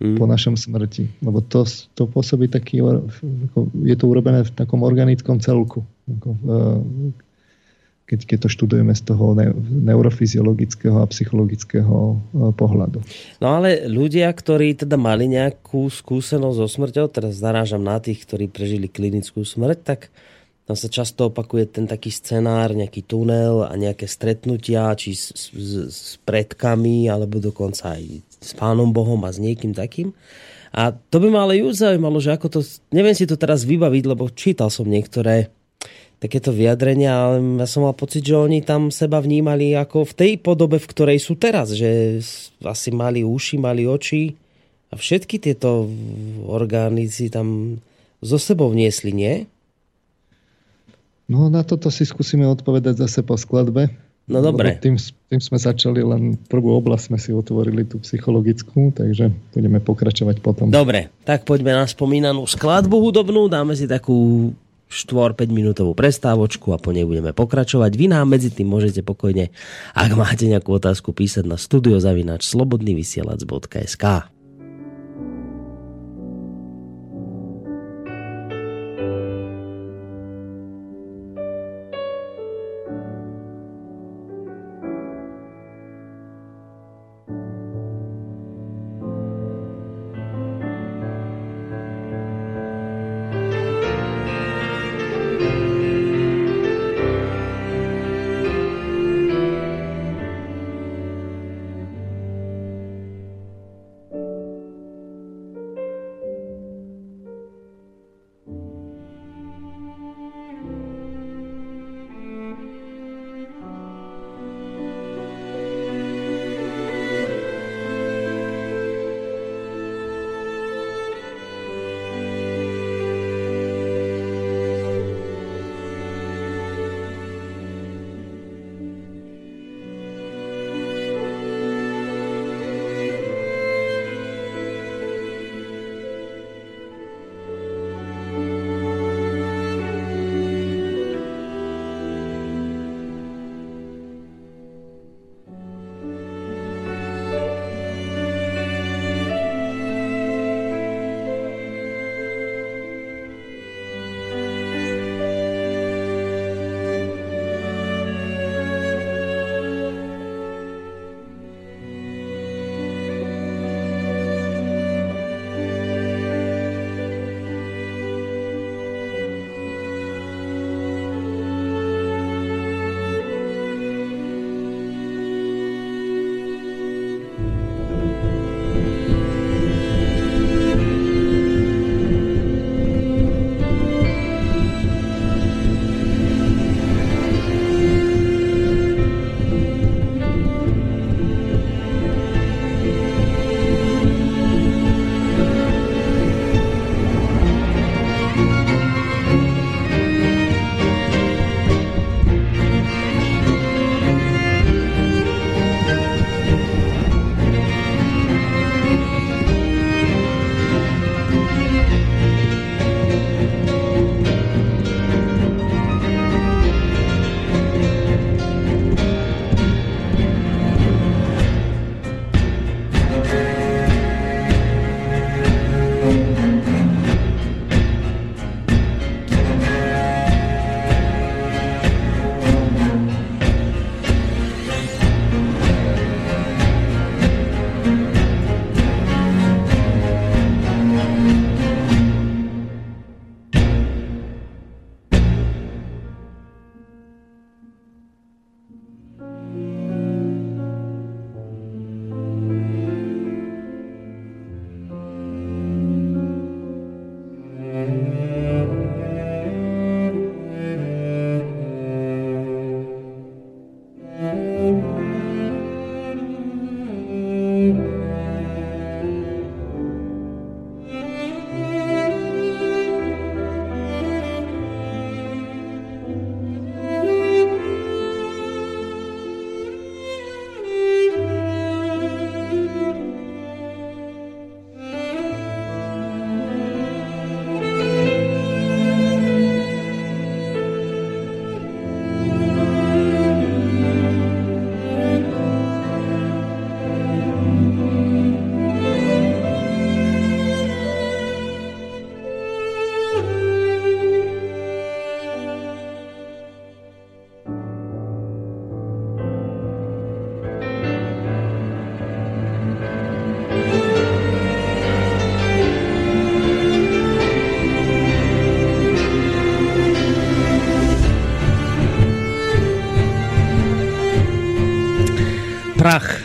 mm. po našom smrti. Lebo to, to pôsobí taký, je to urobené v takom organickom celku. Keď, keď to študujeme z toho neurofyziologického a psychologického e, pohľadu. No ale ľudia, ktorí teda mali nejakú skúsenosť so smrťou, teraz zarážam na tých, ktorí prežili klinickú smrť, tak tam sa často opakuje ten taký scenár, nejaký tunel a nejaké stretnutia, či s, s, s predkami, alebo dokonca aj s pánom Bohom a s niekým takým. A to by ma ale ju zaujímalo, že ako to, neviem si to teraz vybaviť, lebo čítal som niektoré takéto vyjadrenia, ale ja som mal pocit, že oni tam seba vnímali ako v tej podobe, v ktorej sú teraz, že asi mali uši, mali oči a všetky tieto orgány si tam zo sebou vniesli, nie? No na toto si skúsime odpovedať zase po skladbe. No dobre. Tým, tým sme začali, len prvú oblasť sme si otvorili tú psychologickú, takže budeme pokračovať potom. Dobre, tak poďme na spomínanú skladbu hudobnú, dáme si takú 4-5 minútovú prestávočku a po nej budeme pokračovať. Vy nám medzi tým môžete pokojne, ak máte nejakú otázku, písať na studiozavinač slobodnyvysielac.sk.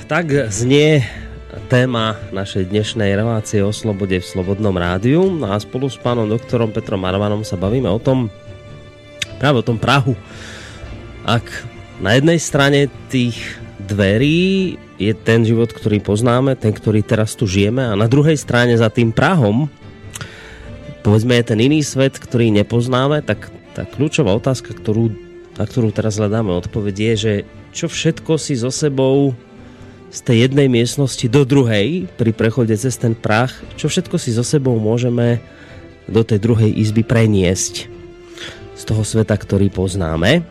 tak znie téma našej dnešnej relácie o slobode v Slobodnom rádiu. No a spolu s pánom doktorom Petrom Marvanom sa bavíme o tom, práve o tom Prahu. Ak na jednej strane tých dverí je ten život, ktorý poznáme, ten, ktorý teraz tu žijeme a na druhej strane za tým Prahom povedzme je ten iný svet, ktorý nepoznáme, tak tá kľúčová otázka, ktorú, na ktorú teraz hľadáme odpoveď je, že čo všetko si so sebou z tej jednej miestnosti do druhej pri prechode cez ten prach, čo všetko si so sebou môžeme do tej druhej izby preniesť z toho sveta, ktorý poznáme.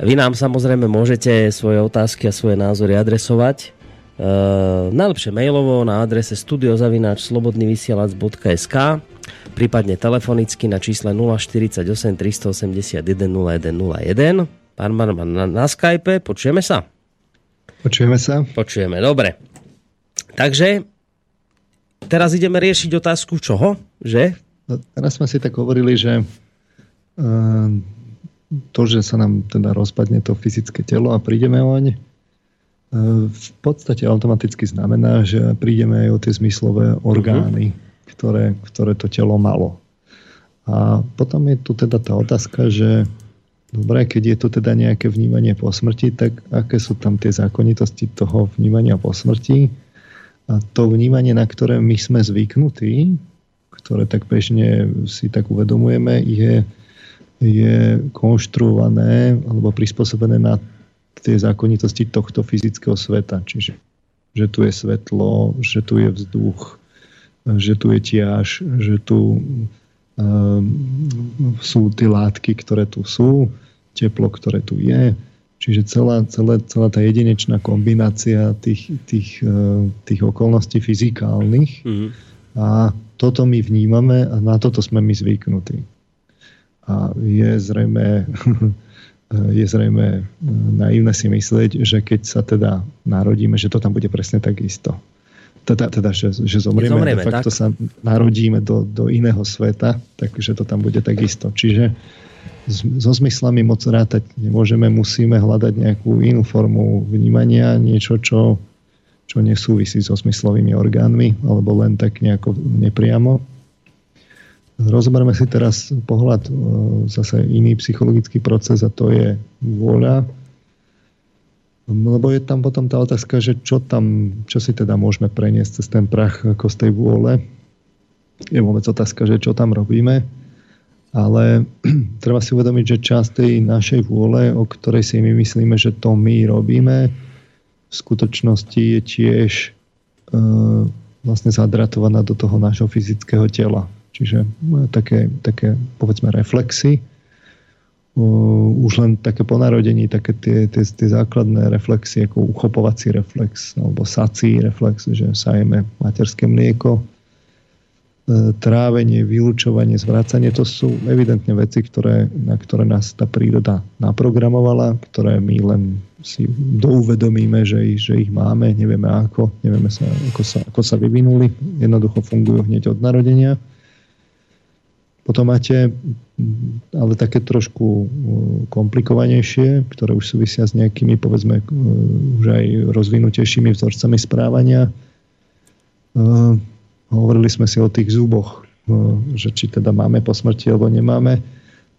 Vy nám samozrejme môžete svoje otázky a svoje názory adresovať uh, najlepšie mailovo na adrese studiozavináč.slobodnyvysielac.sk prípadne telefonicky na čísle 048 381 0101 Pán Marman, na, na Skype, počujeme sa? Počujeme sa. Počujeme, dobre. Takže teraz ideme riešiť otázku čoho, že? No, teraz sme si tak hovorili, že uh, to, že sa nám teda rozpadne to fyzické telo a prídeme oň, uh, v podstate automaticky znamená, že prídeme aj o tie zmyslové orgány, uh-huh. ktoré, ktoré to telo malo. A potom je tu teda tá otázka, že Dobre, keď je to teda nejaké vnímanie po smrti, tak aké sú tam tie zákonitosti toho vnímania po smrti? A to vnímanie, na ktoré my sme zvyknutí, ktoré tak bežne si tak uvedomujeme, je, je konštruované alebo prispôsobené na tie zákonitosti tohto fyzického sveta. Čiže že tu je svetlo, že tu je vzduch, že tu je tiaž, že tu sú tie látky, ktoré tu sú, teplo, ktoré tu je. Čiže celá, celá, celá tá jedinečná kombinácia tých, tých, ehm, tých okolností fyzikálnych mm-hmm. a toto my vnímame a na toto sme my zvyknutí. A je zrejme, je zrejme naivné si myslieť, že keď sa teda narodíme, že to tam bude presne tak isto teda, teda že, že zomrieme, zomrieme de facto tak? sa narodíme do, do iného sveta, takže to tam bude takisto. Čiže so zmyslami moc rátať nemôžeme, musíme hľadať nejakú inú formu vnímania, niečo, čo, čo nesúvisí so zmyslovými orgánmi, alebo len tak nejako nepriamo. Rozoberme si teraz pohľad, e, zase iný psychologický proces a to je vôľa lebo je tam potom tá otázka, že čo tam, čo si teda môžeme preniesť cez ten prach ako z tej vôle. Je vôbec otázka, že čo tam robíme. Ale treba si uvedomiť, že časť tej našej vôle, o ktorej si my myslíme, že to my robíme, v skutočnosti je tiež e, vlastne zadratovaná do toho nášho fyzického tela. Čiže také, také povedzme reflexy, už len také po narodení, také tie, tie, tie základné reflexy, ako uchopovací reflex alebo sací reflex, že sajeme materské mlieko, e, trávenie, vylúčovanie, zvracanie, to sú evidentne veci, ktoré, na ktoré nás tá príroda naprogramovala, ktoré my len si douvedomíme, že, že ich máme, nevieme ako, nevieme sa, ako, sa, ako sa vyvinuli, jednoducho fungujú hneď od narodenia. Potom máte ale také trošku uh, komplikovanejšie, ktoré už súvisia s nejakými, povedzme, uh, už aj rozvinutejšími vzorcami správania. Uh, hovorili sme si o tých zuboch, že či teda máme po smrti alebo nemáme.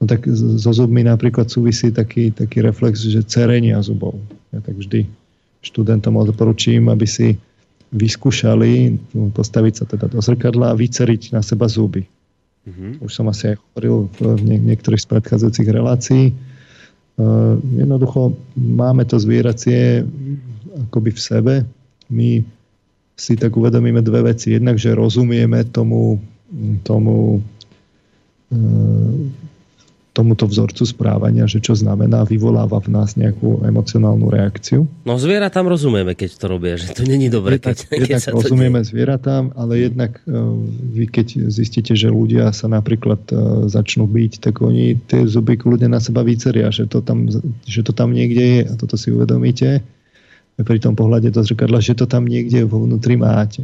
No tak so zubmi napríklad súvisí taký, taký reflex, že cerenia zubov. Ja tak vždy študentom odporúčím, aby si vyskúšali postaviť sa teda do zrkadla a vyceriť na seba zuby Mm-hmm. Už som asi aj hovoril v niektorých z predchádzajúcich relácií. Uh, jednoducho máme to zvieracie akoby v sebe. My si tak uvedomíme dve veci. Jednak, že rozumieme tomu, tomu uh, tomuto vzorcu správania, že čo znamená, vyvoláva v nás nejakú emocionálnu reakciu. No zviera tam rozumieme, keď to robia, že to není dobre. Keď, keď, keď sa rozumieme deje. zvieratám, ale jednak e, vy keď zistíte, že ľudia sa napríklad e, začnú byť, tak oni tie zuby ľudia na seba vyceria, že to tam, že to tam niekde je a toto si uvedomíte pri tom pohľade do zrkadla, že to tam niekde vo vnútri máte.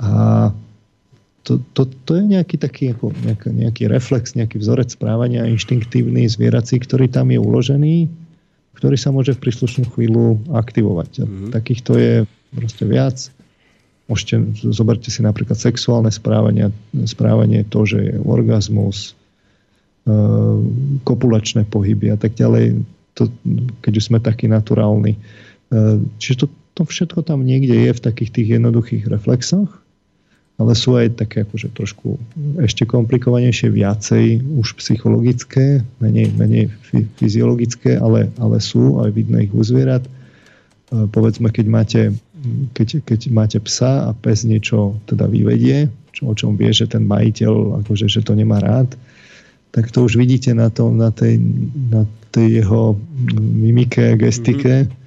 A to, to, to je nejaký taký ako, nejaký, nejaký reflex, nejaký vzorec správania inštinktívny, zvierací, ktorý tam je uložený, ktorý sa môže v príslušnú chvíľu aktivovať. Mm-hmm. Takýchto je proste viac. Môžete, zoberte si napríklad sexuálne správanie, správanie to, že je orgazmus, e, kopulačné pohyby a tak ďalej, to, keď už sme takí naturálni. E, čiže to, to všetko tam niekde je v takých tých jednoduchých reflexoch, ale sú aj také akože trošku ešte komplikovanejšie, viacej už psychologické, menej, menej fyziologické, ale, ale sú, aj vidno ich u zvierat. E, povedzme, keď máte keď, keď máte psa a pes niečo teda vyvedie, čo, o čom vie, že ten majiteľ akože, že to nemá rád, tak to už vidíte na, tom, na, tej, na tej jeho mimike, gestike, mm-hmm.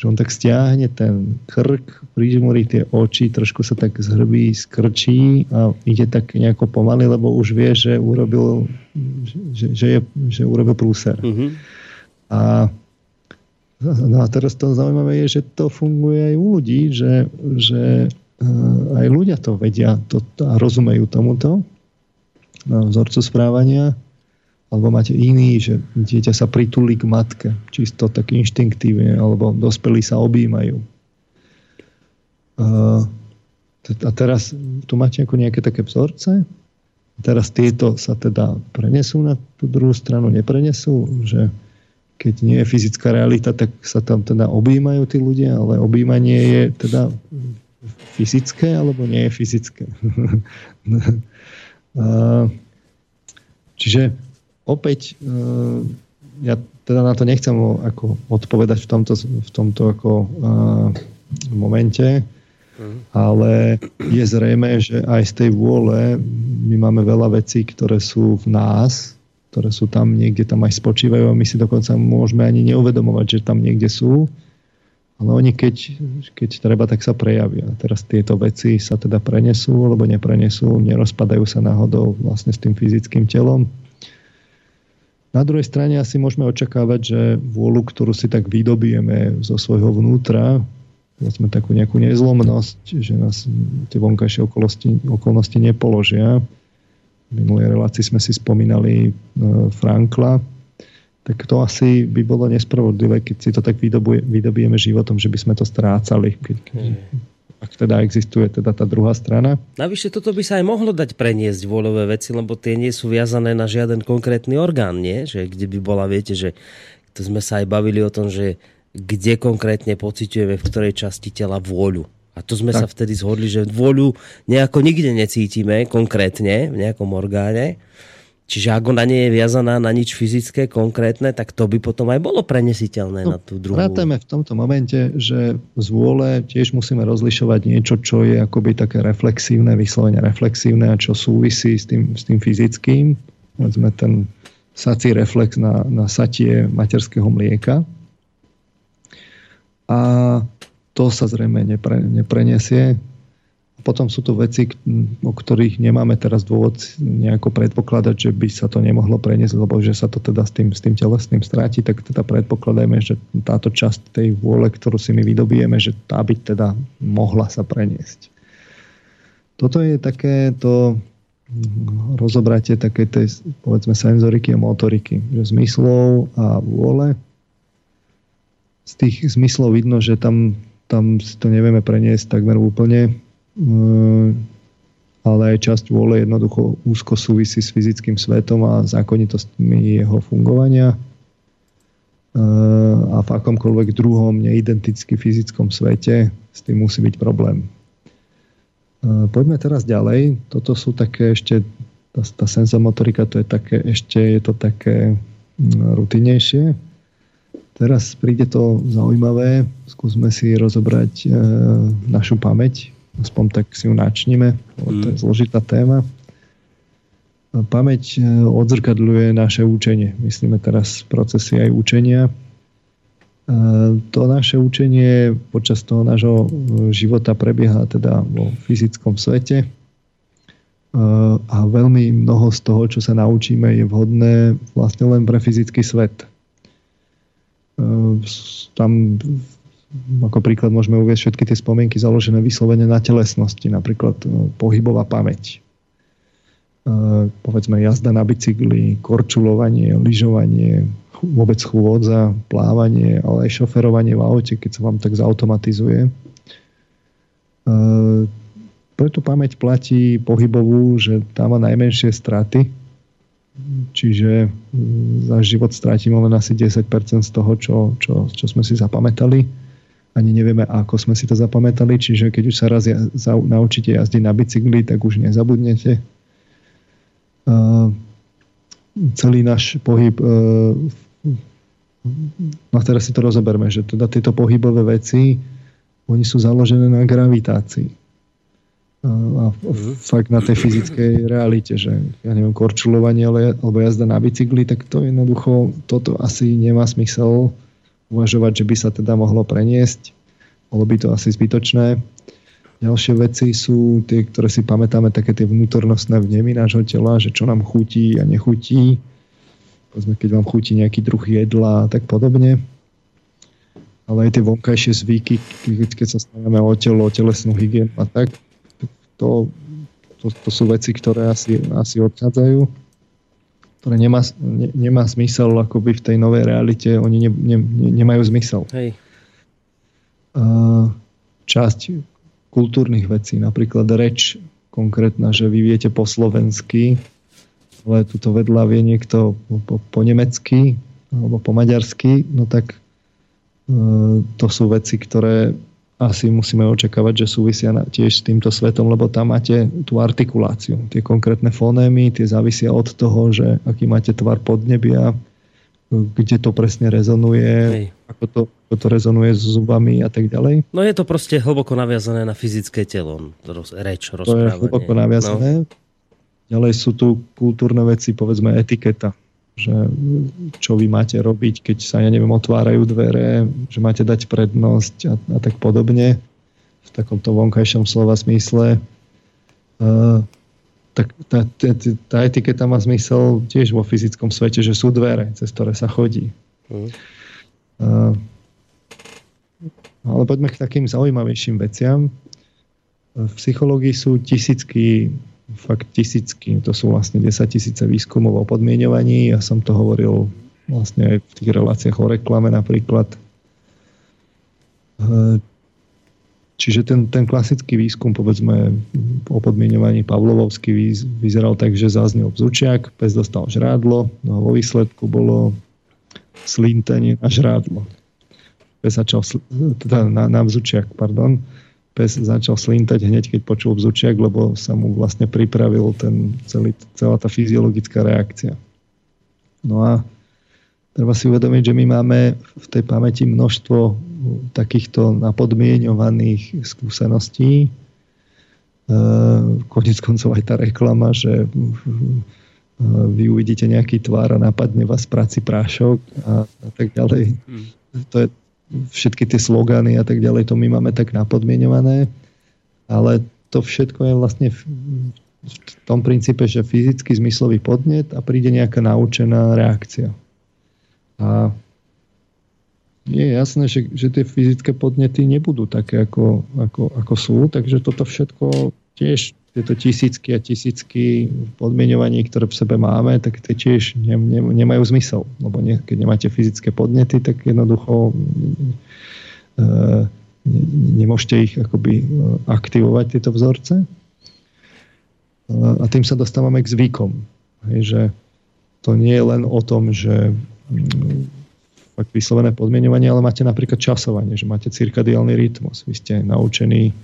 Že on tak stiahne ten krk, prižmúri tie oči, trošku sa tak zhrbí, skrčí a ide tak nejako pomaly, lebo už vie, že urobil, že, že, je, že urobil prúser. Mm-hmm. A No a teraz to zaujímavé je, že to funguje aj u ľudí, že, že eh, aj ľudia to vedia to, a rozumejú tomuto no, vzorcu správania. Alebo máte iný, že dieťa sa pritulí k matke, čisto tak inštinktívne, alebo dospelí sa objímajú. A teraz tu máte ako nejaké také vzorce, teraz tieto sa teda prenesú na tú druhú stranu, neprenesú, že keď nie je fyzická realita, tak sa tam teda objímajú tí ľudia, ale objímanie je teda fyzické alebo nie je fyzické. Čiže opäť e, ja teda na to nechcem ako odpovedať v tomto, v tomto ako momente, mhm. ale je zrejme, že aj z tej vôle my máme veľa vecí, ktoré sú v nás, ktoré sú tam niekde tam aj spočívajú a my si dokonca môžeme ani neuvedomovať, že tam niekde sú. Ale oni keď, keď treba, tak sa prejavia. Teraz tieto veci sa teda prenesú, alebo neprenesú, nerozpadajú sa náhodou vlastne s tým fyzickým telom. Na druhej strane asi môžeme očakávať, že vôľu, ktorú si tak vydobijeme zo svojho vnútra, sme takú nejakú nezlomnosť, že nás tie vonkajšie okolnosti, okolnosti nepoložia, v minulej relácii sme si spomínali e, Frankla, tak to asi by bolo nespravodlivé, keď si to tak vydobuje, vydobijeme životom, že by sme to strácali. Keď, hmm. Ak teda existuje teda tá druhá strana. Navyše toto by sa aj mohlo dať preniesť voľové veci, lebo tie nie sú viazané na žiaden konkrétny orgán, nie? Že kde by bola, viete, že to sme sa aj bavili o tom, že kde konkrétne pociťujeme v ktorej časti tela vôľu. A to sme tak. sa vtedy zhodli, že vôľu nejako nikde necítime konkrétne v nejakom orgáne. Čiže ak ona nie je viazaná na nič fyzické, konkrétne, tak to by potom aj bolo prenesiteľné no, na tú druhú. Rátame v tomto momente, že z vôle tiež musíme rozlišovať niečo, čo je akoby také reflexívne, vyslovene reflexívne a čo súvisí s tým, s tým fyzickým. Povedzme ten sací reflex na, na satie materského mlieka. A to sa zrejme nepre, nepreniesie. Potom sú tu veci, o ktorých nemáme teraz dôvod nejako predpokladať, že by sa to nemohlo preniesť, lebo že sa to teda s tým, s tým telesným stráti, tak teda predpokladajme, že táto časť tej vôle, ktorú si my vydobijeme, že tá by teda mohla sa preniesť. Toto je také to rozobratie také tej, povedzme, senzoriky a motoriky, že zmyslov a vôle. Z tých zmyslov vidno, že tam tam si to nevieme preniesť takmer úplne, ale aj časť vôle jednoducho úzko súvisí s fyzickým svetom a zákonitostmi jeho fungovania a v akomkoľvek druhom neidenticky fyzickom svete s tým musí byť problém. Poďme teraz ďalej. Toto sú také ešte, tá, tá senzomotorika, to je také, ešte je to také mm, rutinnejšie Teraz príde to zaujímavé, skúsme si rozobrať e, našu pamäť, aspoň tak si ju načnime, mm. to je mm. zložitá téma. Pamäť e, odzrkadľuje naše učenie. Myslíme teraz procesy aj učenia. E, to naše učenie počas toho nášho života prebieha teda vo fyzickom svete e, a veľmi mnoho z toho, čo sa naučíme, je vhodné vlastne len pre fyzický svet tam ako príklad môžeme uvieť všetky tie spomienky založené vyslovene na telesnosti, napríklad e, pohybová pamäť. Ehm, povedzme jazda na bicykli, korčulovanie, lyžovanie, vôbec chôdza, plávanie, ale aj šoferovanie v aute, keď sa vám tak zautomatizuje. E, pre tú pamäť platí pohybovú, že tá má najmenšie straty, čiže za život stratíme len asi 10% z toho, čo, čo, čo sme si zapamätali. Ani nevieme, ako sme si to zapamätali, čiže keď už sa raz ja, za, naučíte jazdiť na bicykli, tak už nezabudnete. Uh, celý náš pohyb uh, no teraz si to rozoberme, že teda tieto pohybové veci oni sú založené na gravitácii a mhm. fakt na tej fyzickej realite, že ja neviem, korčulovanie alebo jazda na bicykli, tak to jednoducho, toto asi nemá smysel uvažovať, že by sa teda mohlo preniesť. Bolo by to asi zbytočné. Ďalšie veci sú tie, ktoré si pamätáme, také tie vnútornostné vnemy nášho tela, že čo nám chutí a nechutí. Povedzme, keď vám chutí nejaký druh jedla a tak podobne. Ale aj tie vonkajšie zvyky, keď sa stavíme o telo, o telesnú hygienu a tak, to, to, to sú veci, ktoré asi, asi odchádzajú, ktoré nemá, ne, nemá zmysel akoby v tej novej realite, oni ne, ne, ne, nemajú zmysel. Hej. Časť kultúrnych vecí, napríklad reč konkrétna, že vy viete po slovensky, ale tuto vedľa vie niekto po, po, nemecky alebo po maďarsky, no tak uh, to sú veci, ktoré asi musíme očakávať, že súvisia tiež s týmto svetom, lebo tam máte tú artikuláciu. Tie konkrétne fonémy, tie závisia od toho, že aký máte tvar podnebia, kde to presne rezonuje, ako to, ako to rezonuje s zubami a tak ďalej. No je to proste hlboko naviazané na fyzické telo, reč, rozprávanie. To je hlboko naviazané. No. Ďalej sú tu kultúrne veci, povedzme etiketa že čo vy máte robiť, keď sa, ja neviem, otvárajú dvere, že máte dať prednosť a, a tak podobne v takomto vonkajšom slova smysle. Uh, tak tá, tá, tá etiketa má zmysel tiež vo fyzickom svete, že sú dvere, cez ktoré sa chodí. Mm. Uh, ale poďme k takým zaujímavejším veciam. V psychológii sú tisícky fakt tisícky, to sú vlastne 10 tisíce výskumov o podmienovaní. Ja som to hovoril vlastne aj v tých reláciách o reklame napríklad. E, čiže ten, ten klasický výskum, povedzme, o podmienovaní Pavlovovský vyzeral tak, že zaznel bzučiak, pes dostal žrádlo, no a vo výsledku bolo slintanie na žrádlo. Pes začal, teda na, na bzučiak, pardon pes začal slintať hneď, keď počul bzučiak, lebo sa mu vlastne pripravil ten celý, celá tá fyziologická reakcia. No a treba si uvedomiť, že my máme v tej pamäti množstvo takýchto napodmienovaných skúseností. E, konec koncov aj tá reklama, že e, vy uvidíte nejaký tvár a napadne vás práci prášok a, a tak ďalej. Hmm. To je, všetky tie slogany a tak ďalej, to my máme tak napodmienované, ale to všetko je vlastne v, tom princípe, že fyzický zmyslový podnet a príde nejaká naučená reakcia. A je jasné, že, že tie fyzické podnety nebudú také, ako, ako, ako sú, takže toto všetko tiež tieto tisícky a tisícky podmienovaní, ktoré v sebe máme, tak tie tiež ne, ne, nemajú zmysel. Lebo ne, keď nemáte fyzické podnety, tak jednoducho e, ne, nemôžete ich akoby e, aktivovať, tieto vzorce. E, a tým sa dostávame k zvykom. Hej, že to nie je len o tom, že mm, fakt vyslovené podmienovanie, ale máte napríklad časovanie, že máte cirkadiálny rytmus. Vy ste naučení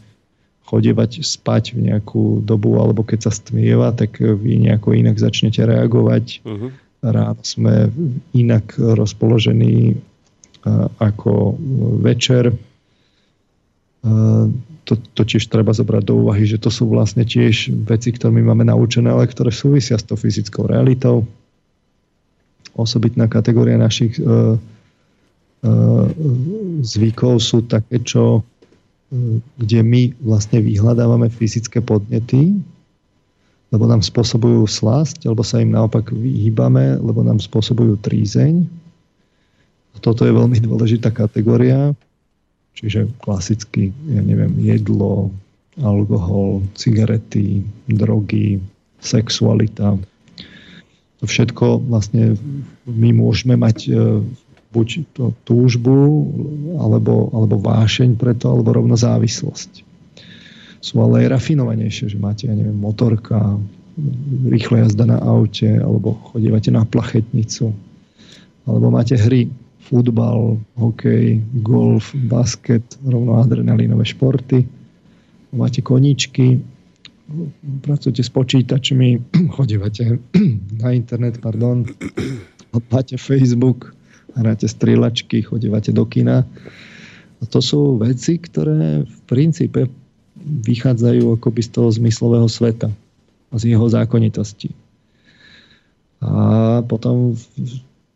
chodievať spať v nejakú dobu, alebo keď sa stmieva, tak vy nejako inak začnete reagovať. Uh-huh. Ráno sme inak rozpoložení ako večer. To, to tiež treba zobrať do úvahy, že to sú vlastne tiež veci, ktoré my máme naučené, ale ktoré súvisia s tou fyzickou realitou. Osobitná kategória našich uh, zvykov sú také, čo kde my vlastne vyhľadávame fyzické podnety, lebo nám spôsobujú slasť, alebo sa im naopak vyhýbame, lebo nám spôsobujú trízeň. Toto je veľmi dôležitá kategória, čiže klasicky, ja neviem, jedlo, alkohol, cigarety, drogy, sexualita. to všetko vlastne my môžeme mať buď to túžbu, alebo, alebo vášeň pre to, alebo rovno závislosť. Sú ale aj rafinovanejšie, že máte, ja neviem, motorka, rýchla jazda na aute, alebo chodívate na plachetnicu, alebo máte hry, futbal, hokej, golf, basket, rovno adrenalínové športy, máte koníčky, pracujete s počítačmi, chodívate na internet, pardon, máte Facebook, hráte strielačky, chodívate do kina. A to sú veci, ktoré v princípe vychádzajú akoby z toho zmyslového sveta a z jeho zákonitosti. A potom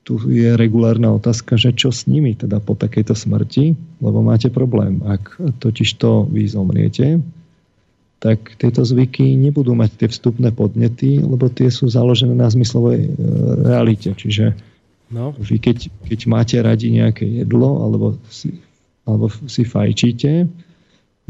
tu je regulárna otázka, že čo s nimi teda po takejto smrti, lebo máte problém. Ak totiž to vy zomriete, tak tieto zvyky nebudú mať tie vstupné podnety, lebo tie sú založené na zmyslovej e, realite. Čiže no. vy keď, keď máte radi nejaké jedlo alebo si, alebo si fajčíte,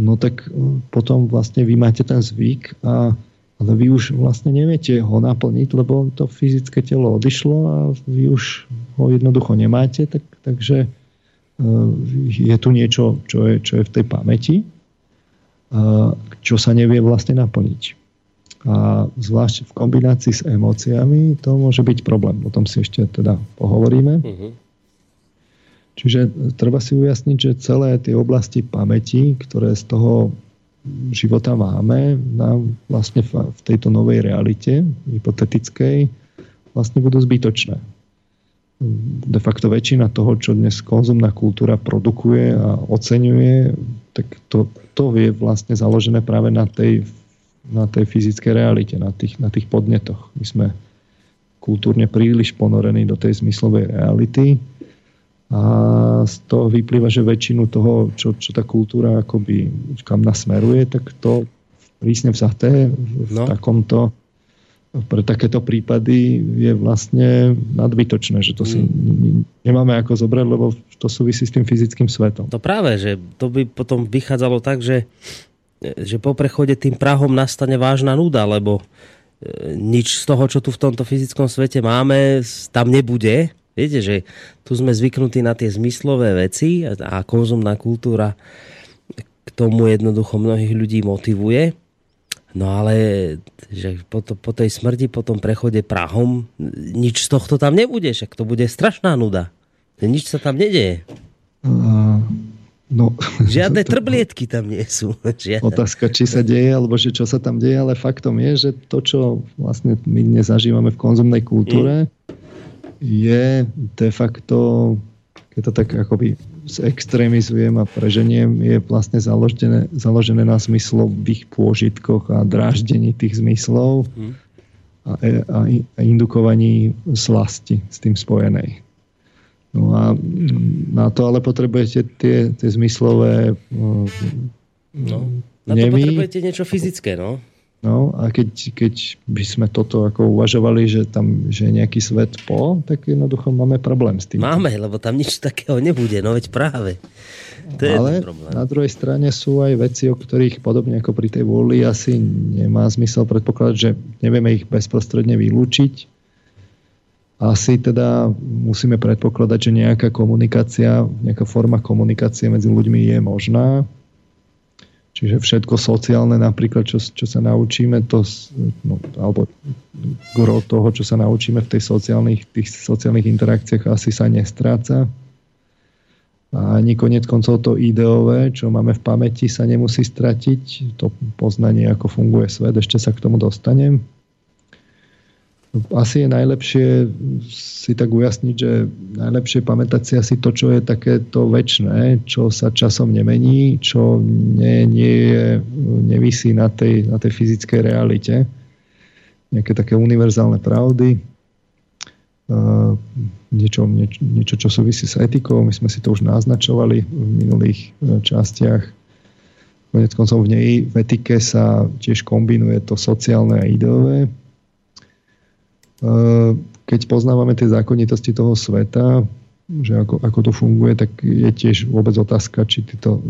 no tak e, potom vlastne vy máte ten zvyk a ale vy už vlastne neviete ho naplniť, lebo to fyzické telo odišlo a vy už ho jednoducho nemáte, tak, takže e, je tu niečo, čo je, čo je v tej pamäti, čo sa nevie vlastne naplniť. A zvlášť v kombinácii s emóciami to môže byť problém. O tom si ešte teda pohovoríme. Uh-huh. Čiže treba si ujasniť, že celé tie oblasti pamäti, ktoré z toho života máme, nám vlastne v tejto novej realite, hypotetickej, vlastne budú zbytočné. De facto väčšina toho, čo dnes konzumná kultúra produkuje a oceňuje, tak to, to je vlastne založené práve na tej, na tej fyzickej realite, na tých, na tých podnetoch. My sme kultúrne príliš ponorení do tej zmyslovej reality a z toho vyplýva, že väčšinu toho, čo, čo tá kultúra akoby kam nasmeruje, tak to prísne vzaté v no. takomto pre takéto prípady je vlastne nadbytočné, že to si mm. nemáme ako zobrať, lebo to súvisí s tým fyzickým svetom. To práve, že to by potom vychádzalo tak, že, že po prechode tým Prahom nastane vážna nuda, lebo e, nič z toho, čo tu v tomto fyzickom svete máme, tam nebude Viete, že tu sme zvyknutí na tie zmyslové veci a konzumná kultúra k tomu jednoducho mnohých ľudí motivuje. No ale že po, to, po tej smrti, po tom prechode Prahom, nič z tohto tam nebude, však to bude strašná nuda. Nič sa tam nedeje. Uh, no, Žiadne trblietky tam nie sú. Žiadne. Otázka, či sa deje, alebo že čo sa tam deje, ale faktom je, že to, čo vlastne my dnes zažívame v konzumnej kultúre, mm je de facto, keď to tak akoby extrémizujem a preženiem, je vlastne založené, založené na zmyslových pôžitkoch a dráždení tých zmyslov hmm. a, a, a indukovaní slasti s tým spojenej. No a na to ale potrebujete tie, tie zmyslové no, na to potrebujete niečo fyzické, no. No a keď, keď by sme toto ako uvažovali, že tam že je nejaký svet po, tak jednoducho máme problém s tým. Máme, lebo tam nič takého nebude, no veď práve. To je Ale problém. na druhej strane sú aj veci, o ktorých podobne ako pri tej vôli asi nemá zmysel predpokladať, že nevieme ich bezprostredne vylúčiť. Asi teda musíme predpokladať, že nejaká komunikácia, nejaká forma komunikácie medzi ľuďmi je možná Čiže všetko sociálne napríklad, čo, čo sa naučíme, to, no, alebo gro toho, čo sa naučíme v tej sociálnych, tých sociálnych interakciách asi sa nestráca. A ani konec koncov to ideové, čo máme v pamäti, sa nemusí stratiť. To poznanie, ako funguje svet, ešte sa k tomu dostanem asi je najlepšie si tak ujasniť, že najlepšie pamätať si asi to, čo je takéto väčšné, čo sa časom nemení, čo nie, nie je, nevisí na tej, na tej fyzickej realite. Nejaké také univerzálne pravdy, uh, niečo, niečo, čo súvisí s etikou. My sme si to už naznačovali v minulých uh, častiach. Konec koncov v nej v etike sa tiež kombinuje to sociálne a ideové keď poznávame tie zákonitosti toho sveta, že ako, ako to funguje, tak je tiež vôbec otázka, či tyto,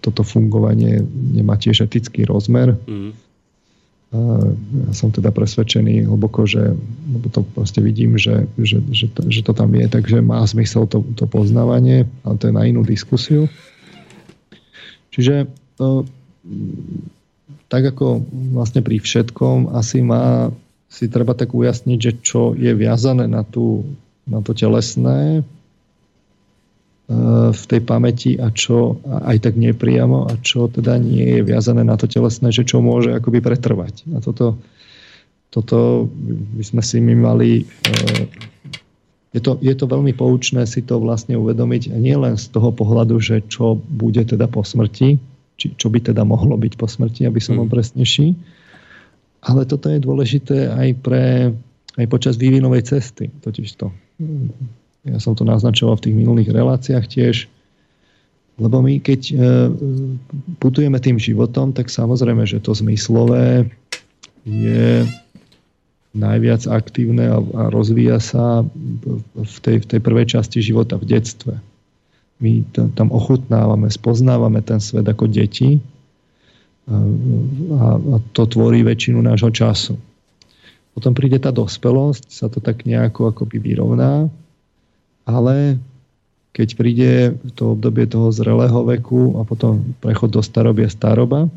toto fungovanie nemá tiež etický rozmer. Mm. ja som teda presvedčený hlboko, že lebo to proste vidím, že, že, že, to, že to tam je, takže má zmysel to, to poznávanie, ale to je na inú diskusiu. Čiže to, tak ako vlastne pri všetkom asi má si treba tak ujasniť, že čo je viazané na, tú, na to telesné, v tej pamäti a čo aj tak nepriamo a čo teda nie je viazané na to telesné, že čo môže akoby pretrvať. A toto, toto by sme si my mali... E, je to, je to veľmi poučné si to vlastne uvedomiť nie len z toho pohľadu, že čo bude teda po smrti, či, čo by teda mohlo byť po smrti, aby som bol mm. presnejší, ale toto je dôležité aj pre aj počas vývinovej cesty, totiž to ja som to naznačoval v tých minulých reláciách tiež. Lebo my, keď e, putujeme tým životom, tak samozrejme, že to zmyslové je najviac aktívne a, rozvíja sa v tej, v tej prvej časti života, v detstve. My tam ochutnávame, spoznávame ten svet ako deti a, a to tvorí väčšinu nášho času. Potom príde tá dospelosť, sa to tak nejako akoby vyrovná ale keď príde to obdobie toho zrelého veku a potom prechod do staroby a staroba,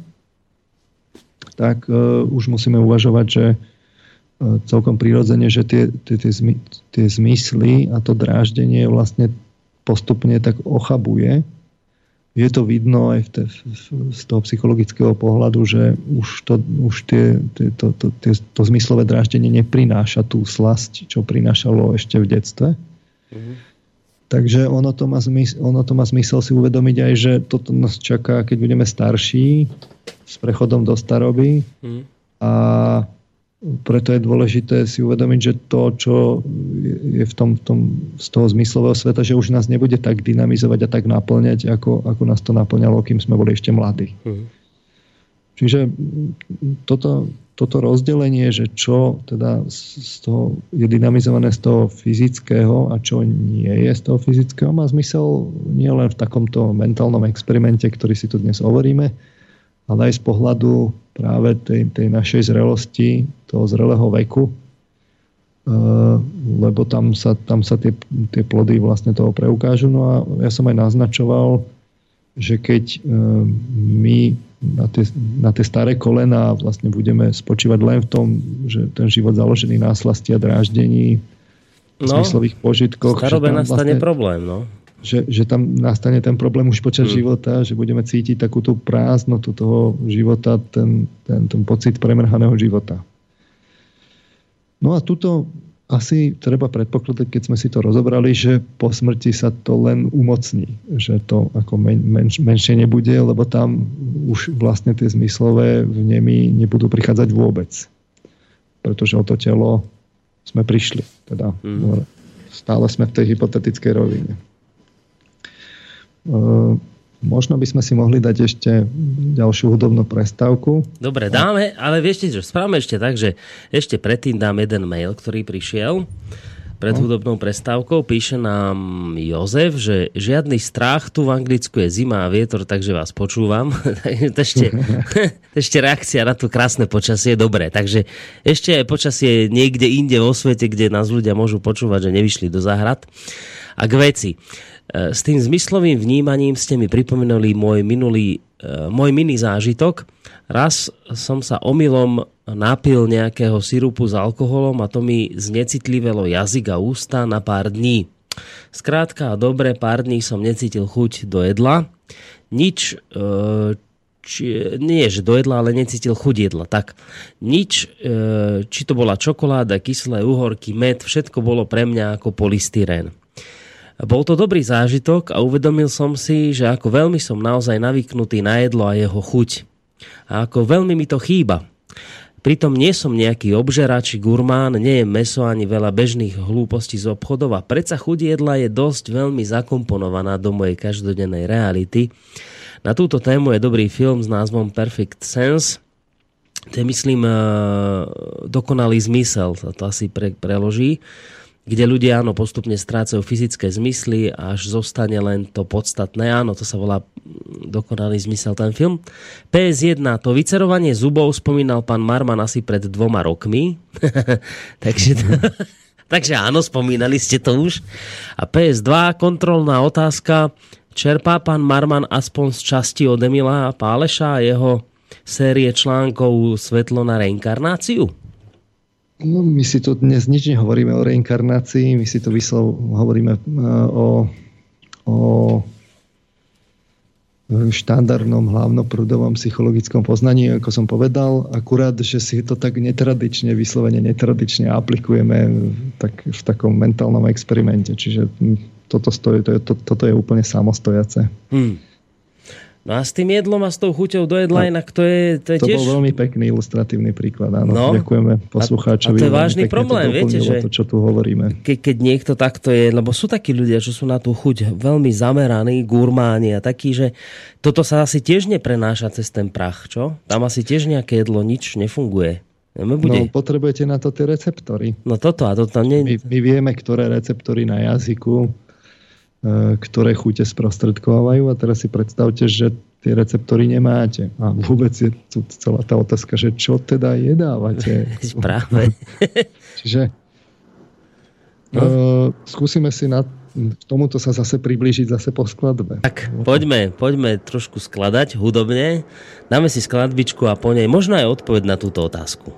tak uh, už musíme uvažovať, že uh, celkom prirodzene, že tie, tie, tie, zmy, tie zmysly a to dráždenie vlastne postupne tak ochabuje. Je to vidno aj v te, z toho psychologického pohľadu, že už, to, už tie, tie, to, to, tie, to zmyslové dráždenie neprináša tú slasť, čo prinášalo ešte v detstve. Mm-hmm. Takže ono to, má zmysel, ono to má zmysel si uvedomiť aj, že toto nás čaká, keď budeme starší, s prechodom do staroby. Mm. A preto je dôležité si uvedomiť, že to, čo je v tom, tom, z toho zmyslového sveta, že už nás nebude tak dynamizovať a tak naplňať, ako, ako nás to naplňalo, kým sme boli ešte mladí. Mm. Čiže toto, toto rozdelenie, že čo teda z toho je dynamizované z toho fyzického a čo nie je z toho fyzického, má zmysel nie len v takomto mentálnom experimente, ktorý si tu dnes hovoríme, ale aj z pohľadu práve tej, tej našej zrelosti, toho zrelého veku, eh, lebo tam sa, tam sa tie, tie plody vlastne toho preukážu. No a ja som aj naznačoval, že keď eh, my na tie, na tie staré kolena vlastne budeme spočívať len v tom, že ten život založený na slasti a dráždení, no, zmyslových požitkoch. Starobe nastane vlastne, problém, no. Že, že tam nastane ten problém už počas hmm. života, že budeme cítiť takú tú prázdnotu toho života, ten, ten, ten pocit premrhaného života. No a tuto asi treba predpokladať, keď sme si to rozobrali, že po smrti sa to len umocní. Že to ako men, men, menšie nebude, lebo tam už vlastne tie zmyslové vnemy nebudú prichádzať vôbec. Pretože o to telo sme prišli. Teda mm. stále sme v tej hypotetickej rovine. Uh, Možno by sme si mohli dať ešte ďalšiu hudobnú prestávku. Dobre, dáme, ale viete, že správame ešte tak, že ešte predtým dám jeden mail, ktorý prišiel pred no. hudobnou prestávkou. Píše nám Jozef, že žiadny strach, tu v Anglicku je zima a vietor, takže vás počúvam. ešte, ešte reakcia na to krásne počasie, dobre. Takže ešte aj počasie niekde inde vo svete, kde nás ľudia môžu počúvať, že nevyšli do záhrad. A k veci. E, s tým zmyslovým vnímaním ste mi pripomenuli môj minulý, e, môj mini zážitok. Raz som sa omylom napil nejakého sirupu s alkoholom a to mi znecitlivelo jazyk a ústa na pár dní. Skrátka a dobre, pár dní som necítil chuť do jedla. Nič, e, či, nie že do jedla, ale necítil chuť jedla. Tak nič, či to bola čokoláda, kyslé uhorky, med, všetko bolo pre mňa ako polystyrén. Bol to dobrý zážitok a uvedomil som si, že ako veľmi som naozaj navyknutý na jedlo a jeho chuť. A ako veľmi mi to chýba. Pritom nie som nejaký obžerač gurmán, nie je meso ani veľa bežných hlúpostí z obchodov a predsa chuť jedla je dosť veľmi zakomponovaná do mojej každodennej reality. Na túto tému je dobrý film s názvom Perfect Sense. To je, myslím, eh, dokonalý zmysel, sa to asi pre, preloží kde ľudia áno postupne strácajú fyzické zmysly, až zostane len to podstatné. Áno, to sa volá dokonalý zmysel ten film. PS1, to vycerovanie zubov spomínal pán Marman asi pred dvoma rokmi. takže, takže áno, spomínali ste to už. A PS2, kontrolná otázka. Čerpá pán Marman aspoň z časti od Emila Páleša a jeho série článkov Svetlo na reinkarnáciu? No, my si tu dnes nič nehovoríme o reinkarnácii, my si tu vyslov hovoríme uh, o, o štandardnom hlavnoprúdovom psychologickom poznaní, ako som povedal, akurát, že si to tak netradične, vyslovene netradične aplikujeme tak, v takom mentálnom experimente. Čiže toto, stojí, to je, to, toto je úplne samostojace. Hmm. No a s tým jedlom a s tou chuťou do jedla no, inak to je, to je to tiež... bol veľmi pekný ilustratívny príklad, áno. No, Ďakujeme poslucháčovi. A, to je vážny problém, viete, že to, čo tu hovoríme. Ke, keď niekto takto je, lebo sú takí ľudia, čo sú na tú chuť veľmi zameraní, gurmáni a takí, že toto sa asi tiež neprenáša cez ten prach, čo? Tam asi tiež nejaké jedlo nič nefunguje. Bude. No, potrebujete na to tie receptory. No toto a toto nie... My, my vieme, ktoré receptory na jazyku ktoré chute sprostredkovajú a teraz si predstavte, že tie receptory nemáte. A vôbec je tu celá tá otázka, že čo teda jedávate. Práve. Čiže no. uh, skúsime si na k tomuto sa zase priblížiť zase po skladbe. Tak poďme, poďme trošku skladať hudobne. Dáme si skladbičku a po nej možno aj odpoveď na túto otázku.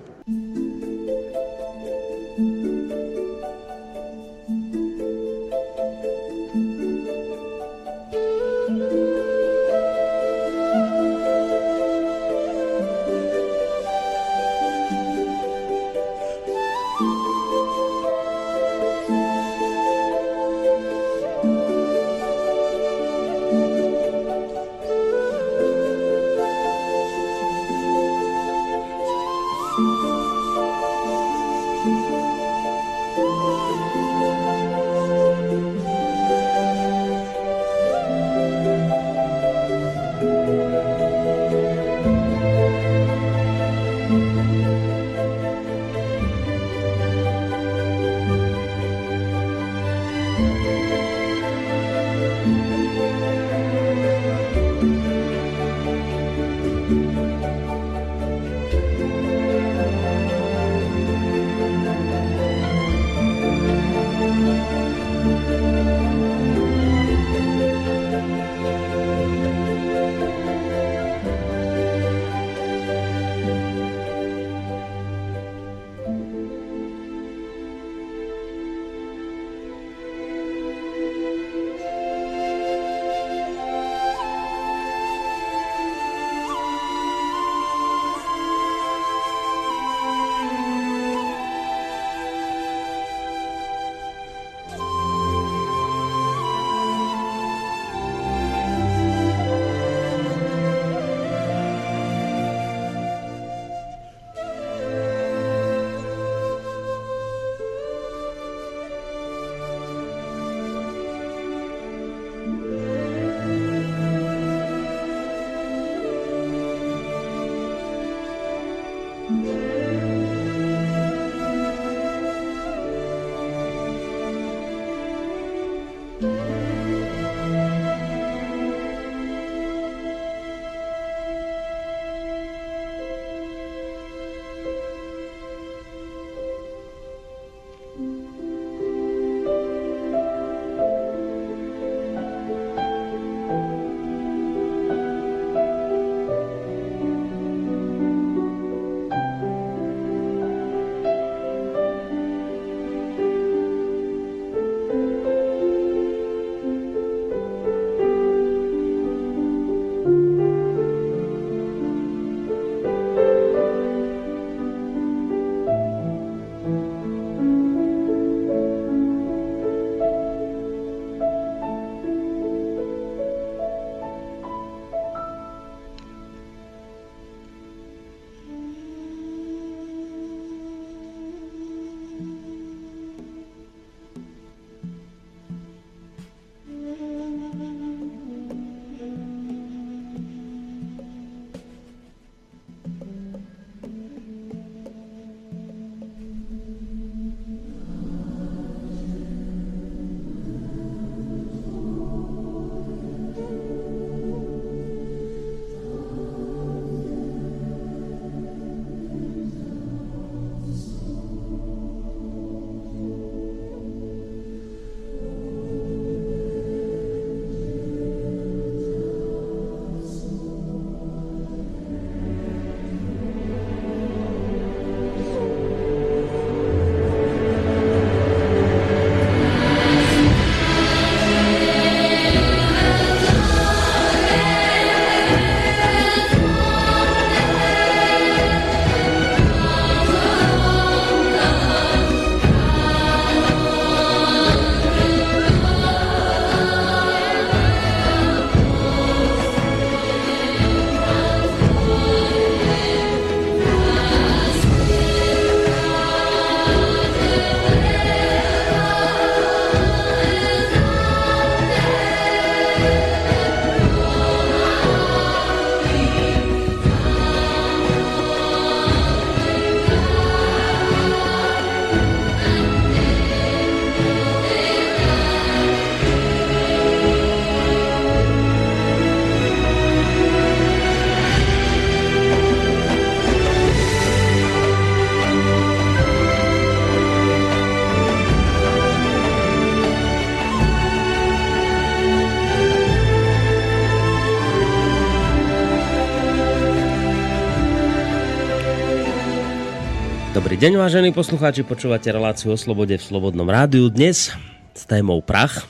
Dobrý deň, vážení poslucháči, počúvate reláciu o slobode v Slobodnom rádiu. Dnes s témou prach.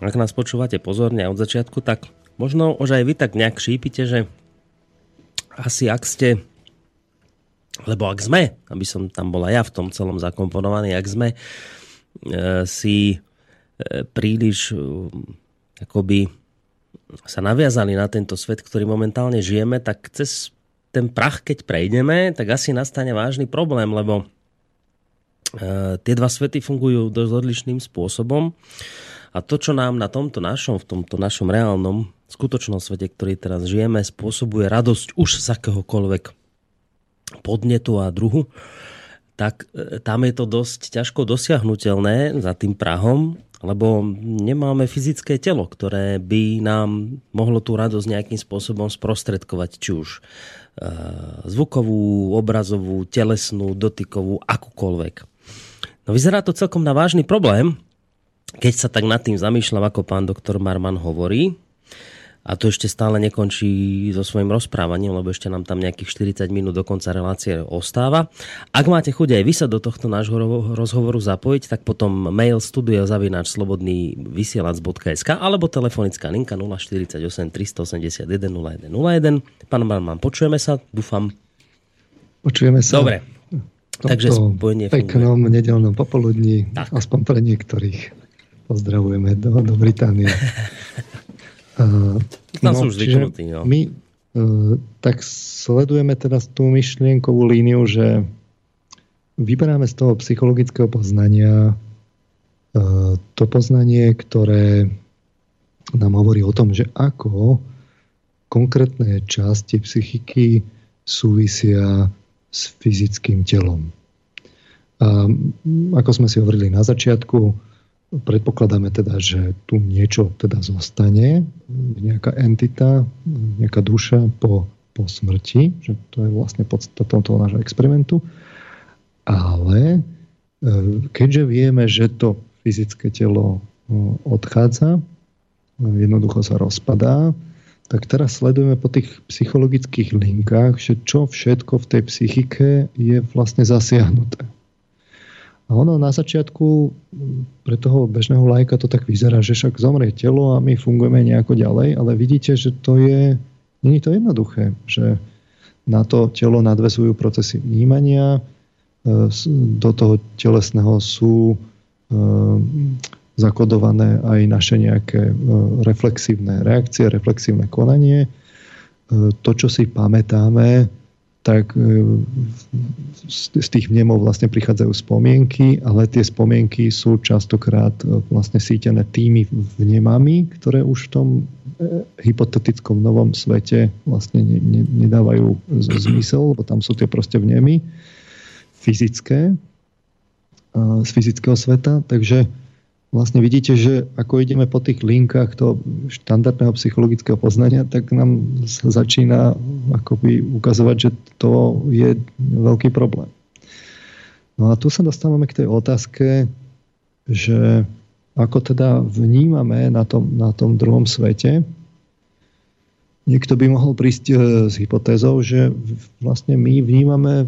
Ak nás počúvate pozorne od začiatku, tak možno už aj vy tak nejak šípite, že asi ak ste lebo ak sme, aby som tam bola ja v tom celom zakomponovaný, ak sme e, si e, príliš e, akoby sa naviazali na tento svet, ktorý momentálne žijeme, tak cez ten prach, keď prejdeme, tak asi nastane vážny problém, lebo e, tie dva svety fungujú dosť odlišným spôsobom. A to, čo nám na tomto našom, v tomto našom reálnom, skutočnom svete, ktorý teraz žijeme, spôsobuje radosť už z akéhokoľvek podnetu a druhu, tak e, tam je to dosť ťažko dosiahnutelné za tým Prahom, lebo nemáme fyzické telo, ktoré by nám mohlo tú radosť nejakým spôsobom sprostredkovať, či už zvukovú, obrazovú, telesnú, dotykovú, akúkoľvek. No vyzerá to celkom na vážny problém, keď sa tak nad tým zamýšľam, ako pán doktor Marman hovorí. A to ešte stále nekončí so svojím rozprávaním, lebo ešte nám tam nejakých 40 minút do konca relácie ostáva. Ak máte chuť aj vy sa do tohto nášho rozhovoru zapojiť, tak potom mail studiozavináč slobodný vysielac.sk alebo telefonická linka 048 381 0101. Pán Barman, počujeme sa, dúfam. Počujeme sa. Dobre. Takže spojenie peknom funguje. nedelnom popoludní, tak. aspoň pre niektorých. Pozdravujeme do, do Británie. Uh, no, sú už zvyknutí. No. My uh, tak sledujeme teraz tú myšlienkovú líniu, že vyberáme z toho psychologického poznania uh, to poznanie, ktoré nám hovorí o tom, že ako konkrétne časti psychiky súvisia s fyzickým telom. A ako sme si hovorili na začiatku, predpokladáme teda, že tu niečo teda zostane, nejaká entita, nejaká duša po, po smrti, že to je vlastne podstatou toho nášho experimentu. Ale e, keďže vieme, že to fyzické telo e, odchádza, e, jednoducho sa rozpadá, tak teraz sledujeme po tých psychologických linkách, že čo všetko v tej psychike je vlastne zasiahnuté. A ono na začiatku pre toho bežného lajka to tak vyzerá, že však zomrie telo a my fungujeme nejako ďalej, ale vidíte, že to je, nie to jednoduché, že na to telo nadvezujú procesy vnímania, e, do toho telesného sú e, zakodované aj naše nejaké e, reflexívne reakcie, reflexívne konanie. To, čo si pamätáme, tak e, z tých vnemov vlastne prichádzajú spomienky, ale tie spomienky sú častokrát e, vlastne sítené tými vnemami, ktoré už v tom e, hypotetickom novom svete vlastne ne, ne, nedávajú zmysel, lebo tam sú tie proste vnemy fyzické z fyzického sveta, takže vlastne vidíte, že ako ideme po tých linkách toho štandardného psychologického poznania, tak nám začína akoby ukazovať, že to je veľký problém. No a tu sa dostávame k tej otázke, že ako teda vnímame na tom, na tom druhom svete. Niekto by mohol prísť e, s hypotézou, že vlastne my vnímame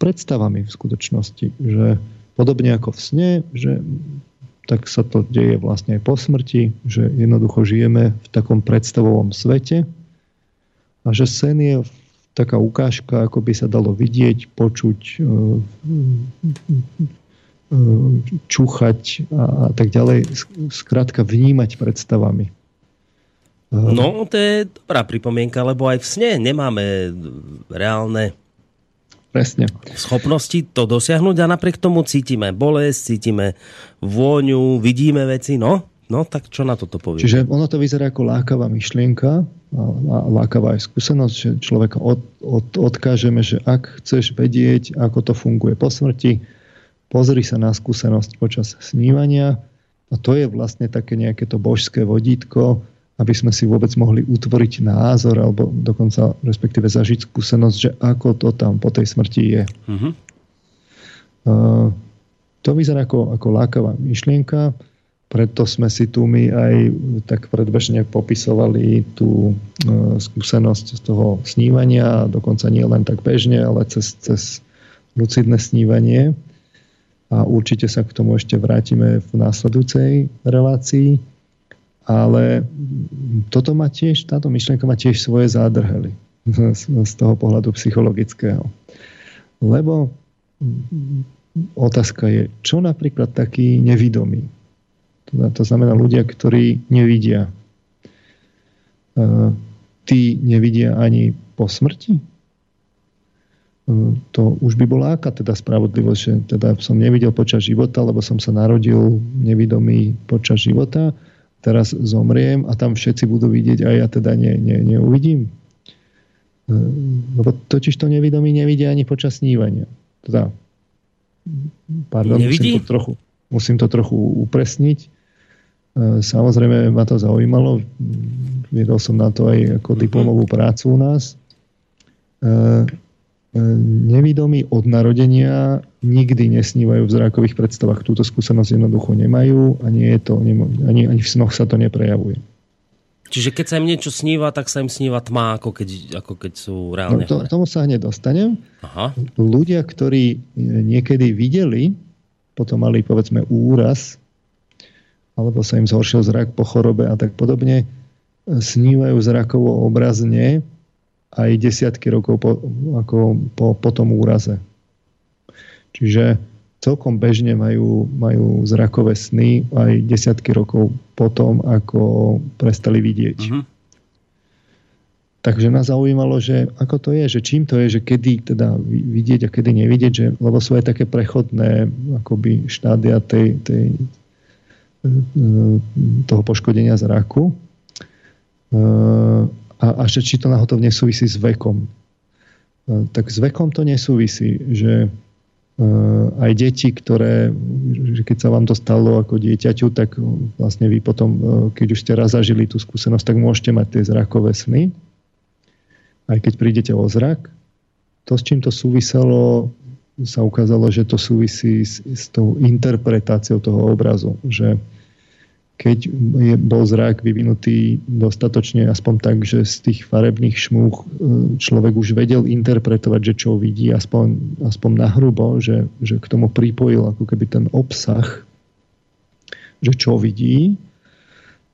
predstavami v skutočnosti, že podobne ako v sne, že tak sa to deje vlastne aj po smrti, že jednoducho žijeme v takom predstavovom svete a že sen je taká ukážka, ako by sa dalo vidieť, počuť, e, e, čúchať a tak ďalej. Skrátka vnímať predstavami. No, to je dobrá pripomienka, lebo aj v sne nemáme reálne Presne. schopnosti to dosiahnuť a napriek tomu cítime bolesť, cítime vôňu, vidíme veci, no? No, tak čo na toto povie? Čiže ono to vyzerá ako lákavá myšlienka a lákavá aj skúsenosť, že človeka od, od, odkážeme, že ak chceš vedieť, ako to funguje po smrti, pozri sa na skúsenosť počas snívania a to je vlastne také nejaké to božské vodítko, aby sme si vôbec mohli utvoriť názor alebo dokonca respektíve zažiť skúsenosť, že ako to tam po tej smrti je. Uh-huh. Uh, to vyzerá ako, ako lákavá myšlienka, preto sme si tu my aj tak predbežne popisovali tú uh, skúsenosť z toho snívania, dokonca nie len tak bežne, ale cez, cez lucidné snívanie a určite sa k tomu ešte vrátime v následujúcej relácii. Ale toto má tiež, táto myšlienka má tiež svoje zádrhely z toho pohľadu psychologického. Lebo otázka je, čo napríklad taký nevidomý? To znamená ľudia, ktorí nevidia. E, tí nevidia ani po smrti? E, to už by bola aká teda spravodlivosť, že teda som nevidel počas života, lebo som sa narodil nevidomý počas života, teraz zomriem a tam všetci budú vidieť a ja teda ne, ne, neuvidím. E, lebo totiž to nevidomí nevidia ani počas snívania. Teda, pardon, musím to, trochu, musím to trochu upresniť. E, samozrejme ma to zaujímalo. Viedol som na to aj ako diplomovú prácu u nás. Nevidomí od narodenia nikdy nesnívajú v zrakových predstavách. Túto skúsenosť jednoducho nemajú a nie je to, ani, ani v snoch sa to neprejavuje. Čiže keď sa im niečo sníva, tak sa im sníva tma, ako keď, ako keď sú reálne no, to, Tomu sa hneď dostanem. Aha. Ľudia, ktorí niekedy videli, potom mali povedzme úraz, alebo sa im zhoršil zrak po chorobe a tak podobne, snívajú zrakovo obrazne aj desiatky rokov po, ako po, po tom úraze. Čiže celkom bežne majú, majú zrakové sny aj desiatky rokov potom, ako prestali vidieť. Uh-huh. Takže nás zaujímalo, že ako to je, že čím to je, že kedy teda vidieť a kedy nevidieť, že, lebo sú aj také prechodné akoby štádia tej, tej, e, toho poškodenia zraku. E, a, a že či to náhodou nesúvisí s vekom. Tak s vekom to nesúvisí, že aj deti, ktoré, keď sa vám to stalo ako dieťaťu, tak vlastne vy potom, keď už ste raz zažili tú skúsenosť, tak môžete mať tie zrakové sny. Aj keď prídete o zrak. To, s čím to súviselo, sa ukázalo, že to súvisí s, s tou interpretáciou toho obrazu. Že keď je, bol zrak vyvinutý dostatočne aspoň tak, že z tých farebných šmúch e, človek už vedel interpretovať, že čo vidí, aspoň, aspoň nahrubo, že, že k tomu pripojil ako keby ten obsah, že čo vidí,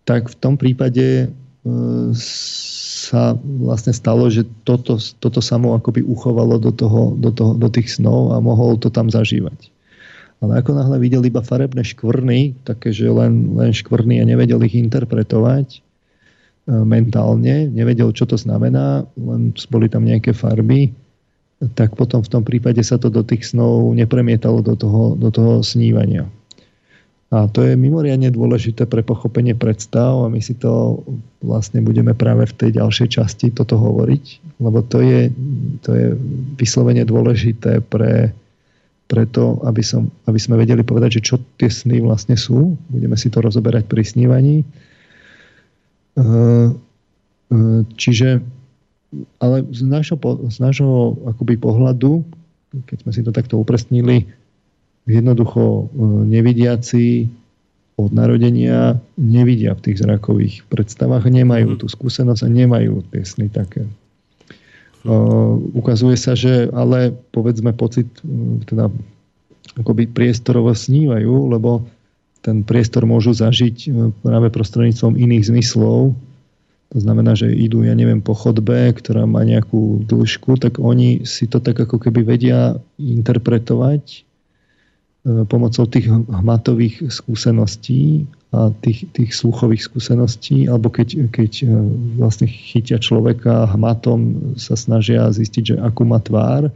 tak v tom prípade e, sa vlastne stalo, že toto, toto samo akoby uchovalo do, toho, do, toho, do tých snov a mohol to tam zažívať. Ale ako náhle videl iba farebné škvrny, také, že len, len škvrny a nevedel ich interpretovať e, mentálne, nevedel, čo to znamená, len boli tam nejaké farby, tak potom v tom prípade sa to do tých snov nepremietalo do toho, do toho snívania. A to je mimoriadne dôležité pre pochopenie predstav a my si to vlastne budeme práve v tej ďalšej časti toto hovoriť, lebo to je, to je vyslovene dôležité pre, preto, aby, som, aby sme vedeli povedať, že čo tie sny vlastne sú. Budeme si to rozoberať pri snívaní. Uh, uh, čiže, ale z nášho, z nášho akoby pohľadu, keď sme si to takto upresnili, jednoducho uh, nevidiaci od narodenia nevidia v tých zrakových predstavách, nemajú mhm. tú skúsenosť a nemajú tie sny také. Ukazuje sa, že ale povedzme pocit, teda akoby priestorovo snívajú, lebo ten priestor môžu zažiť práve prostredníctvom iných zmyslov. To znamená, že idú, ja neviem, po chodbe, ktorá má nejakú dĺžku, tak oni si to tak ako keby vedia interpretovať pomocou tých hmatových skúseností a tých, tých sluchových skúseností, alebo keď, keď e, vlastne chytia človeka hmatom, sa snažia zistiť, že akú má tvár,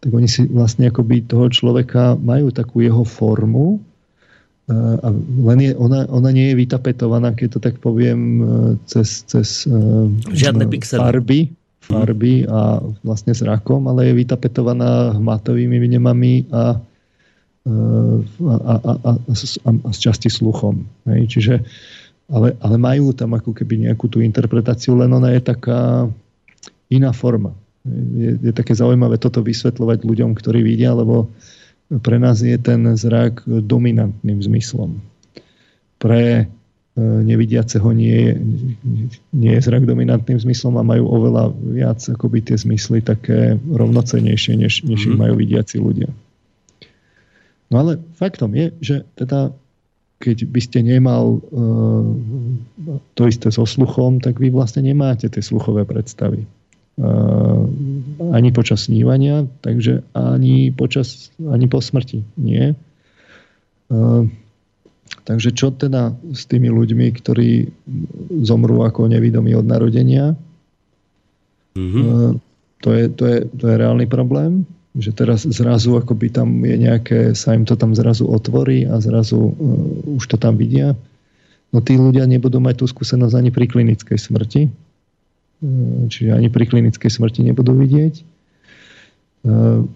tak oni si vlastne akoby toho človeka majú takú jeho formu, e, a len je, ona, ona nie je vytapetovaná, keď to tak poviem, e, cez, cez Žiadne farby, farby a vlastne zrakom, ale je vytapetovaná hmatovými vnemami a a, a, a, a, a z časti sluchom. Hej. Čiže, ale, ale majú tam ako keby nejakú tú interpretáciu, len ona je taká iná forma. Je, je také zaujímavé toto vysvetľovať ľuďom, ktorí vidia, lebo pre nás je ten zrak dominantným zmyslom. Pre nevidiaceho nie je, nie je zrak dominantným zmyslom a majú oveľa viac akoby tie zmysly také rovnocenejšie, než, než ich mhm. majú vidiaci ľudia. No ale faktom je, že teda keď by ste nemal uh, to isté so sluchom, tak vy vlastne nemáte tie sluchové predstavy. Uh, ani počas snívania, takže ani, počas, ani po smrti. Nie. Uh, Takže čo teda s tými ľuďmi, ktorí zomrú ako nevidomí od narodenia? Mm-hmm. To, je, to, je, to je reálny problém, že teraz zrazu akoby tam je nejaké, sa im to tam zrazu otvorí a zrazu uh, už to tam vidia. No tí ľudia nebudú mať tú skúsenosť ani pri klinickej smrti. Uh, čiže ani pri klinickej smrti nebudú vidieť. Uh,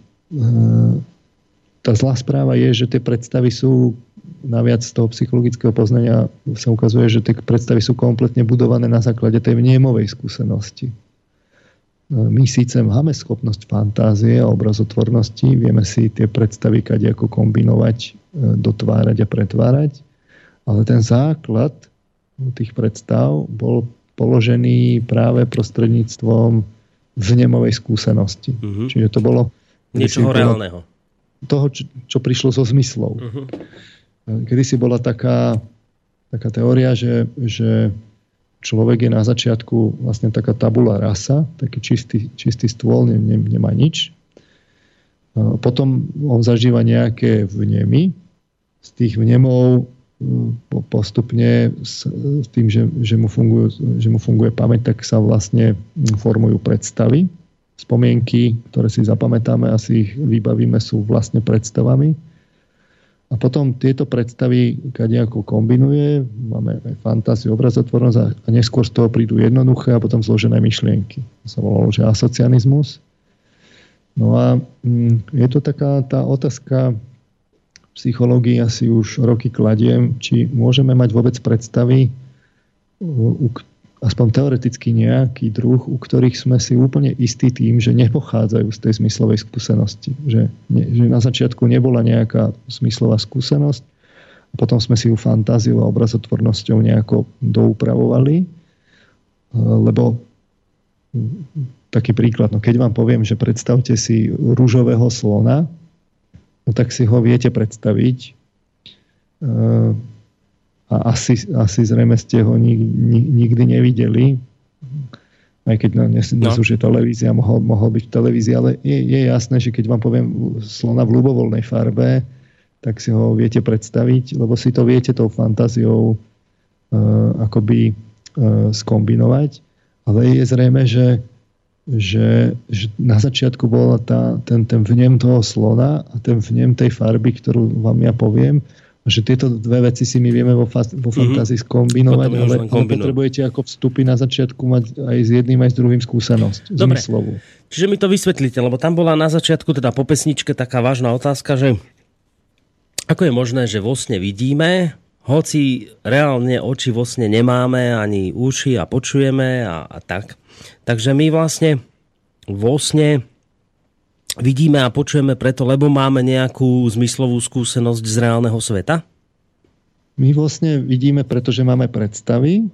tá zlá správa je, že tie predstavy sú naviac z toho psychologického poznania sa ukazuje, že tie predstavy sú kompletne budované na základe tej vniemovej skúsenosti. My síce máme schopnosť fantázie a obrazotvornosti, vieme si tie predstavy kade ako kombinovať, e, dotvárať a pretvárať, ale ten základ tých predstav bol položený práve prostredníctvom vnemovej skúsenosti. Uh-huh. Čiže to bolo... Niečoho reálneho. Toho, čo, čo prišlo zo zmyslov. Uh-huh. Kedy si bola taká, taká teória, že, že človek je na začiatku vlastne taká tabula rasa, taký čistý, čistý stôl, ne, ne, nemá nič. Potom on zažíva nejaké vnemy. Z tých vnemov postupne s, tým, že, že, mu fungujú, že mu funguje pamäť, tak sa vlastne formujú predstavy. Spomienky, ktoré si zapamätáme a si ich vybavíme, sú vlastne predstavami a potom tieto predstavy nejako kombinuje, máme fantáziu, obrazotvornosť a neskôr z toho prídu jednoduché a potom zložené myšlienky. To sa volalo, že asocianizmus. No a mm, je to taká tá otázka psychológii asi už roky kladiem, či môžeme mať vôbec predstavy, u, aspoň teoreticky nejaký druh, u ktorých sme si úplne istí tým, že nepochádzajú z tej zmyslovej skúsenosti. Že, ne, že na začiatku nebola nejaká zmyslová skúsenosť a potom sme si ju fantáziou a obrazotvornosťou nejako doupravovali, e, lebo taký príklad, no keď vám poviem, že predstavte si rúžového slona, no tak si ho viete predstaviť e, a asi, asi zrejme ste ho nikdy nevideli, aj keď dnes, dnes no. už je televízia, mohol, mohol byť v televízii, ale je, je jasné, že keď vám poviem slona v ľubovoľnej farbe, tak si ho viete predstaviť, lebo si to viete tou fantáziou uh, akoby uh, skombinovať. Ale je zrejme, že, že, že na začiatku bola tá, ten, ten vnem toho slona a ten vnem tej farby, ktorú vám ja poviem, že tieto dve veci si my vieme vo, fa- vo mhm. fantázii skombinovať, ale, ale potrebujete ako vstupy na začiatku mať aj s jedným, aj s druhým skúsenosť. Dobre, zmyslovú. čiže mi to vysvetlíte, lebo tam bola na začiatku, teda po pesničke, taká vážna otázka, že ako je možné, že vo sne vidíme, hoci reálne oči vo sne nemáme, ani uši a počujeme a, a tak. Takže my vlastne vo sne vidíme a počujeme preto, lebo máme nejakú zmyslovú skúsenosť z reálneho sveta? My vlastne vidíme, pretože máme predstavy,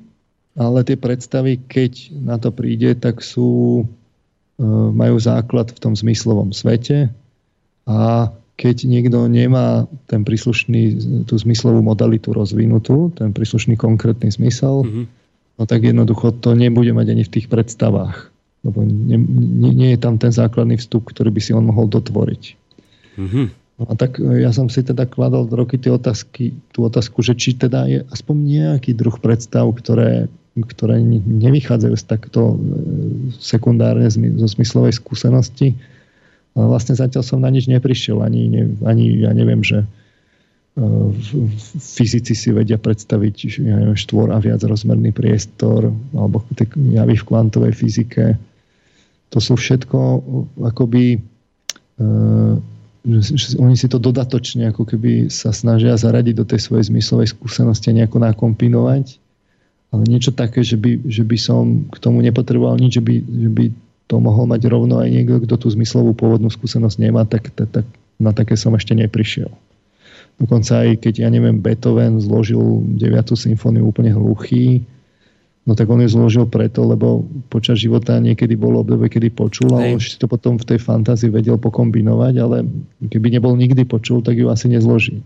ale tie predstavy, keď na to príde, tak sú, e, majú základ v tom zmyslovom svete a keď niekto nemá ten príslušný, tú zmyslovú modalitu rozvinutú, ten príslušný konkrétny zmysel, mm-hmm. no tak jednoducho to nebude mať ani v tých predstavách lebo nie, nie, nie je tam ten základný vstup, ktorý by si on mohol dotvoriť. Mm-hmm. A tak e, ja som si teda kladol roky tie otázky, tú otázku, že či teda je aspoň nejaký druh predstav, ktoré, ktoré nevychádzajú z takto e, sekundárne zo zmyslovej skúsenosti. Ale vlastne zatiaľ som na nič neprišiel. Ani, ani ja neviem, že uh, fyzici si vedia predstaviť ja neviem, štvor a viac rozmerný priestor alebo javy v kvantovej fyzike to sú všetko akoby uh, že oni si to dodatočne ako keby sa snažia zaradiť do tej svojej zmyslovej skúsenosti a nejako nakombinovať. Ale niečo také, že by, že by som k tomu nepotreboval nič, že by, že by to mohol mať rovno aj niekto, kto tú zmyslovú pôvodnú skúsenosť nemá, tak, tak, tak na také som ešte neprišiel. Dokonca aj keď, ja neviem, Beethoven zložil 9. symfóniu úplne hluchý, no tak on ju zložil preto, lebo počas života niekedy bolo obdobie, kedy počul a už si to potom v tej fantázii vedel pokombinovať, ale keby nebol nikdy počul, tak ju asi nezloží.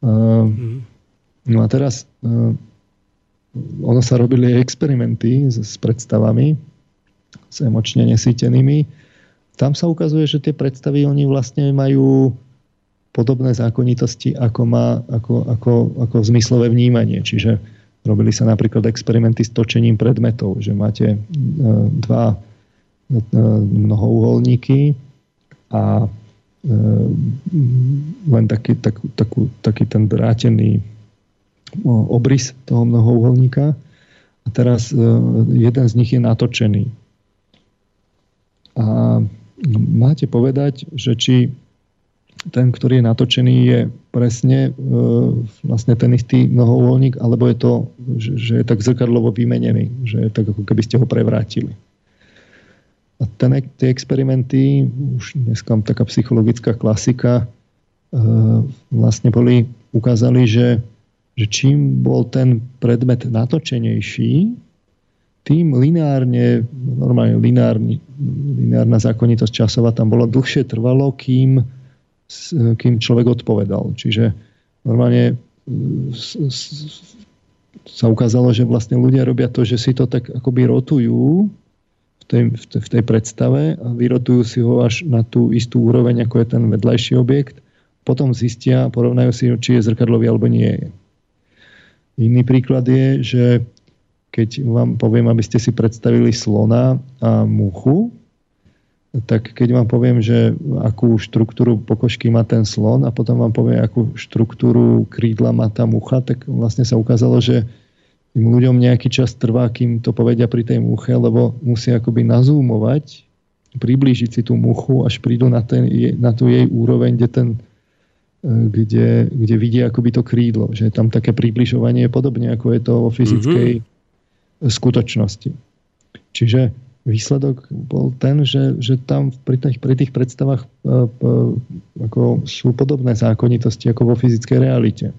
Uh, mm. No a teraz uh, ono sa robili experimenty s, s predstavami, s emočne nesýtenými. Tam sa ukazuje, že tie predstavy oni vlastne majú podobné zákonitosti, ako má ako, ako, ako zmyslové vnímanie. Čiže robili sa napríklad experimenty s točením predmetov, že máte e, dva e, mnohouholníky a e, len taký, tak, takú, taký ten drátený obrys toho mnohouholníka a teraz jeden z nich je natočený. A máte povedať, že či ten, ktorý je natočený, je presne e, vlastne ten istý mnohouholník, alebo je to, že, že je tak zrkadlovo vymenený, že je tak ako keby ste ho prevrátili. A ten, tie experimenty, už dneska taká psychologická klasika, e, vlastne boli, ukázali, že, že čím bol ten predmet natočenejší, tým lineárne, normálne lineárny, lineárna zákonitosť časová tam bola dlhšie trvalo, kým, kým človek odpovedal. Čiže normálne sa ukázalo, že vlastne ľudia robia to, že si to tak akoby rotujú v tej, v tej predstave a vyrotujú si ho až na tú istú úroveň, ako je ten vedľajší objekt. Potom zistia, porovnajú si, či je zrkadlový alebo nie je. Iný príklad je, že keď vám poviem, aby ste si predstavili slona a muchu, tak keď vám poviem, že akú štruktúru pokožky má ten slon a potom vám poviem, akú štruktúru krídla má tá mucha, tak vlastne sa ukázalo, že tým ľuďom nejaký čas trvá, kým to povedia pri tej muche, lebo musia akoby nazúmovať, priblížiť si tú muchu, až prídu na, ten, na tú jej úroveň, kde, ten, kde, kde vidia akoby to krídlo. Že tam také približovanie je podobne, ako je to vo fyzickej mm-hmm skutočnosti. Čiže výsledok bol ten, že, že tam pri tých, pri tých predstavách e, e, ako sú podobné zákonitosti ako vo fyzickej realite.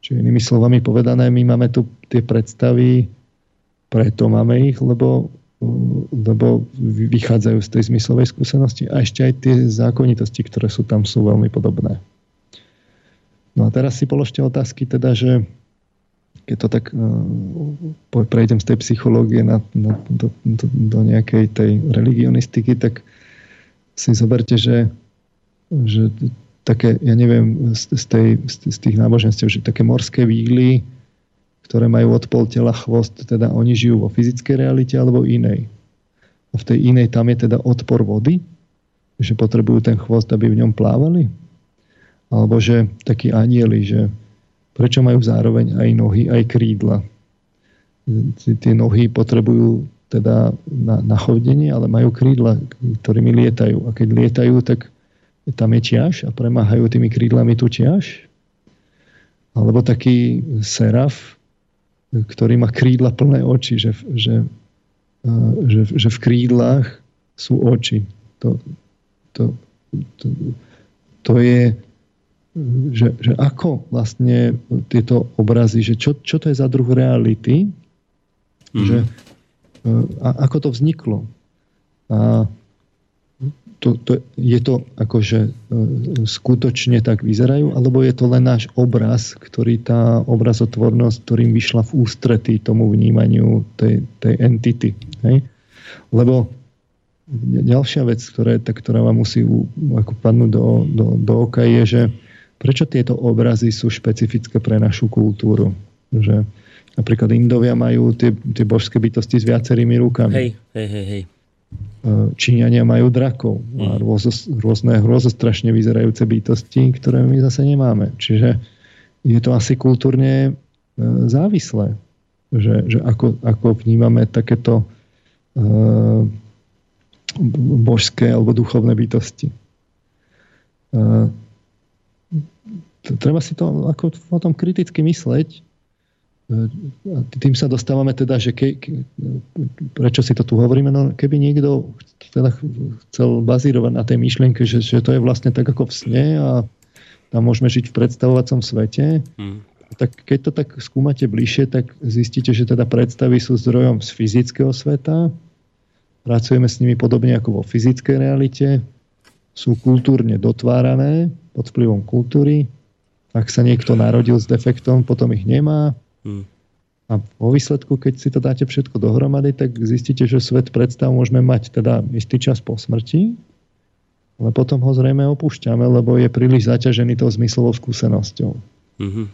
Čiže inými slovami povedané, my máme tu tie predstavy, preto máme ich, lebo, e, lebo vychádzajú z tej zmyslovej skúsenosti a ešte aj tie zákonitosti, ktoré sú tam, sú veľmi podobné. No a teraz si položte otázky teda, že keď to tak uh, prejdem z tej psychológie na, na, do, do, do nejakej tej religionistiky, tak si zoberte, že, že také, ja neviem, z, z, tej, z, tých náboženstiev, že také morské výgly, ktoré majú od pol tela chvost, teda oni žijú vo fyzickej realite alebo inej. A v tej inej tam je teda odpor vody, že potrebujú ten chvost, aby v ňom plávali. Alebo že takí anieli, že prečo majú zároveň aj nohy, aj krídla. Tie nohy potrebujú teda na, na chodenie, ale majú krídla, ktorými lietajú. A keď lietajú, tak tam je čiaž a premáhajú tými krídlami tú čiaž. Alebo taký seraf, ktorý má krídla plné oči, že, že, že, že v krídlach sú oči. To, to, to, to je že, že ako vlastne tieto obrazy, že čo, čo to je za druh reality, mm. že a ako to vzniklo. A to, to, je to akože skutočne tak vyzerajú, alebo je to len náš obraz, ktorý tá obrazotvornosť, ktorým vyšla v ústretí tomu vnímaniu tej, tej entity. Hej? Lebo ďalšia vec, ktorá, tá, ktorá vám musí ako padnúť do, do, do oka, je, že Prečo tieto obrazy sú špecifické pre našu kultúru? Že napríklad Indovia majú tie, tie božské bytosti s viacerými rukami. Hej, hej, hej, hej. E, Číňania majú drakov a mm. rôzne hrozostrašne vyzerajúce bytosti, ktoré my zase nemáme. Čiže je to asi kultúrne e, závislé, že, že ako, ako vnímame takéto uh, božské alebo duchovné bytosti. Uh, treba si to ako o tom kriticky mysleť. Tým sa dostávame teda, že ke, ke, prečo si to tu hovoríme, no keby niekto teda chcel bazírovať na tej myšlienke, že, že to je vlastne tak ako v sne a tam môžeme žiť v predstavovacom svete. Mm. Tak keď to tak skúmate bližšie, tak zistíte, že teda predstavy sú zdrojom z fyzického sveta. Pracujeme s nimi podobne ako vo fyzickej realite. Sú kultúrne dotvárané pod vplyvom kultúry. Ak sa niekto narodil s defektom, potom ich nemá. Mm. A vo výsledku, keď si to dáte všetko dohromady, tak zistíte, že svet predstav môžeme mať teda istý čas po smrti, ale potom ho zrejme opúšťame, lebo je príliš zaťažený tou zmyslovou skúsenosťou. Mm-hmm.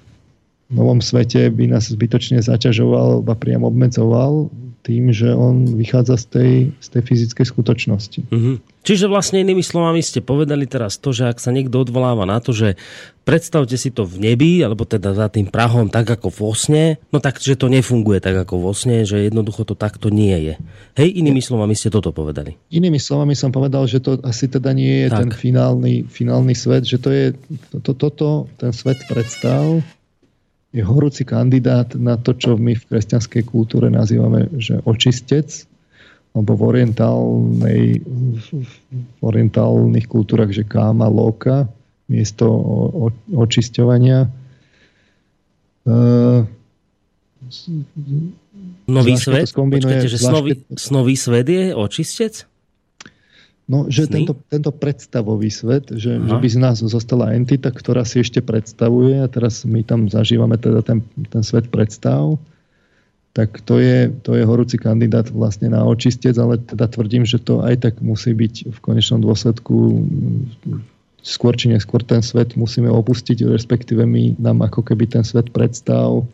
V novom svete by nás zbytočne zaťažoval, a priam obmedzoval tým, že on vychádza z tej, z tej fyzickej skutočnosti. Mm-hmm. Čiže vlastne inými slovami ste povedali teraz to, že ak sa niekto odvoláva na to, že predstavte si to v nebi, alebo teda za tým prahom tak ako vo sne, no tak, že to nefunguje tak ako vo sne, že jednoducho to takto nie je. Hej, inými slovami ste toto povedali. Inými slovami som povedal, že to asi teda nie je tak. ten finálny, finálny svet, že to je to, to, toto, ten svet predstav, je horúci kandidát na to, čo my v kresťanskej kultúre nazývame, že očistec, alebo v, orientálnej, v orientálnych kultúrach, že káma, loka, miesto o, o, očisťovania. Uh, nový svet? Počkajte, že snový, snový svet je očistec? No, že tento, tento predstavový svet, že, že by z nás zostala entita, ktorá si ešte predstavuje a teraz my tam zažívame teda ten, ten svet predstav, tak to je, to je horúci kandidát vlastne na očistec, ale teda tvrdím, že to aj tak musí byť v konečnom dôsledku skôr či neskôr ten svet musíme opustiť, respektíve my nám ako keby ten svet predstav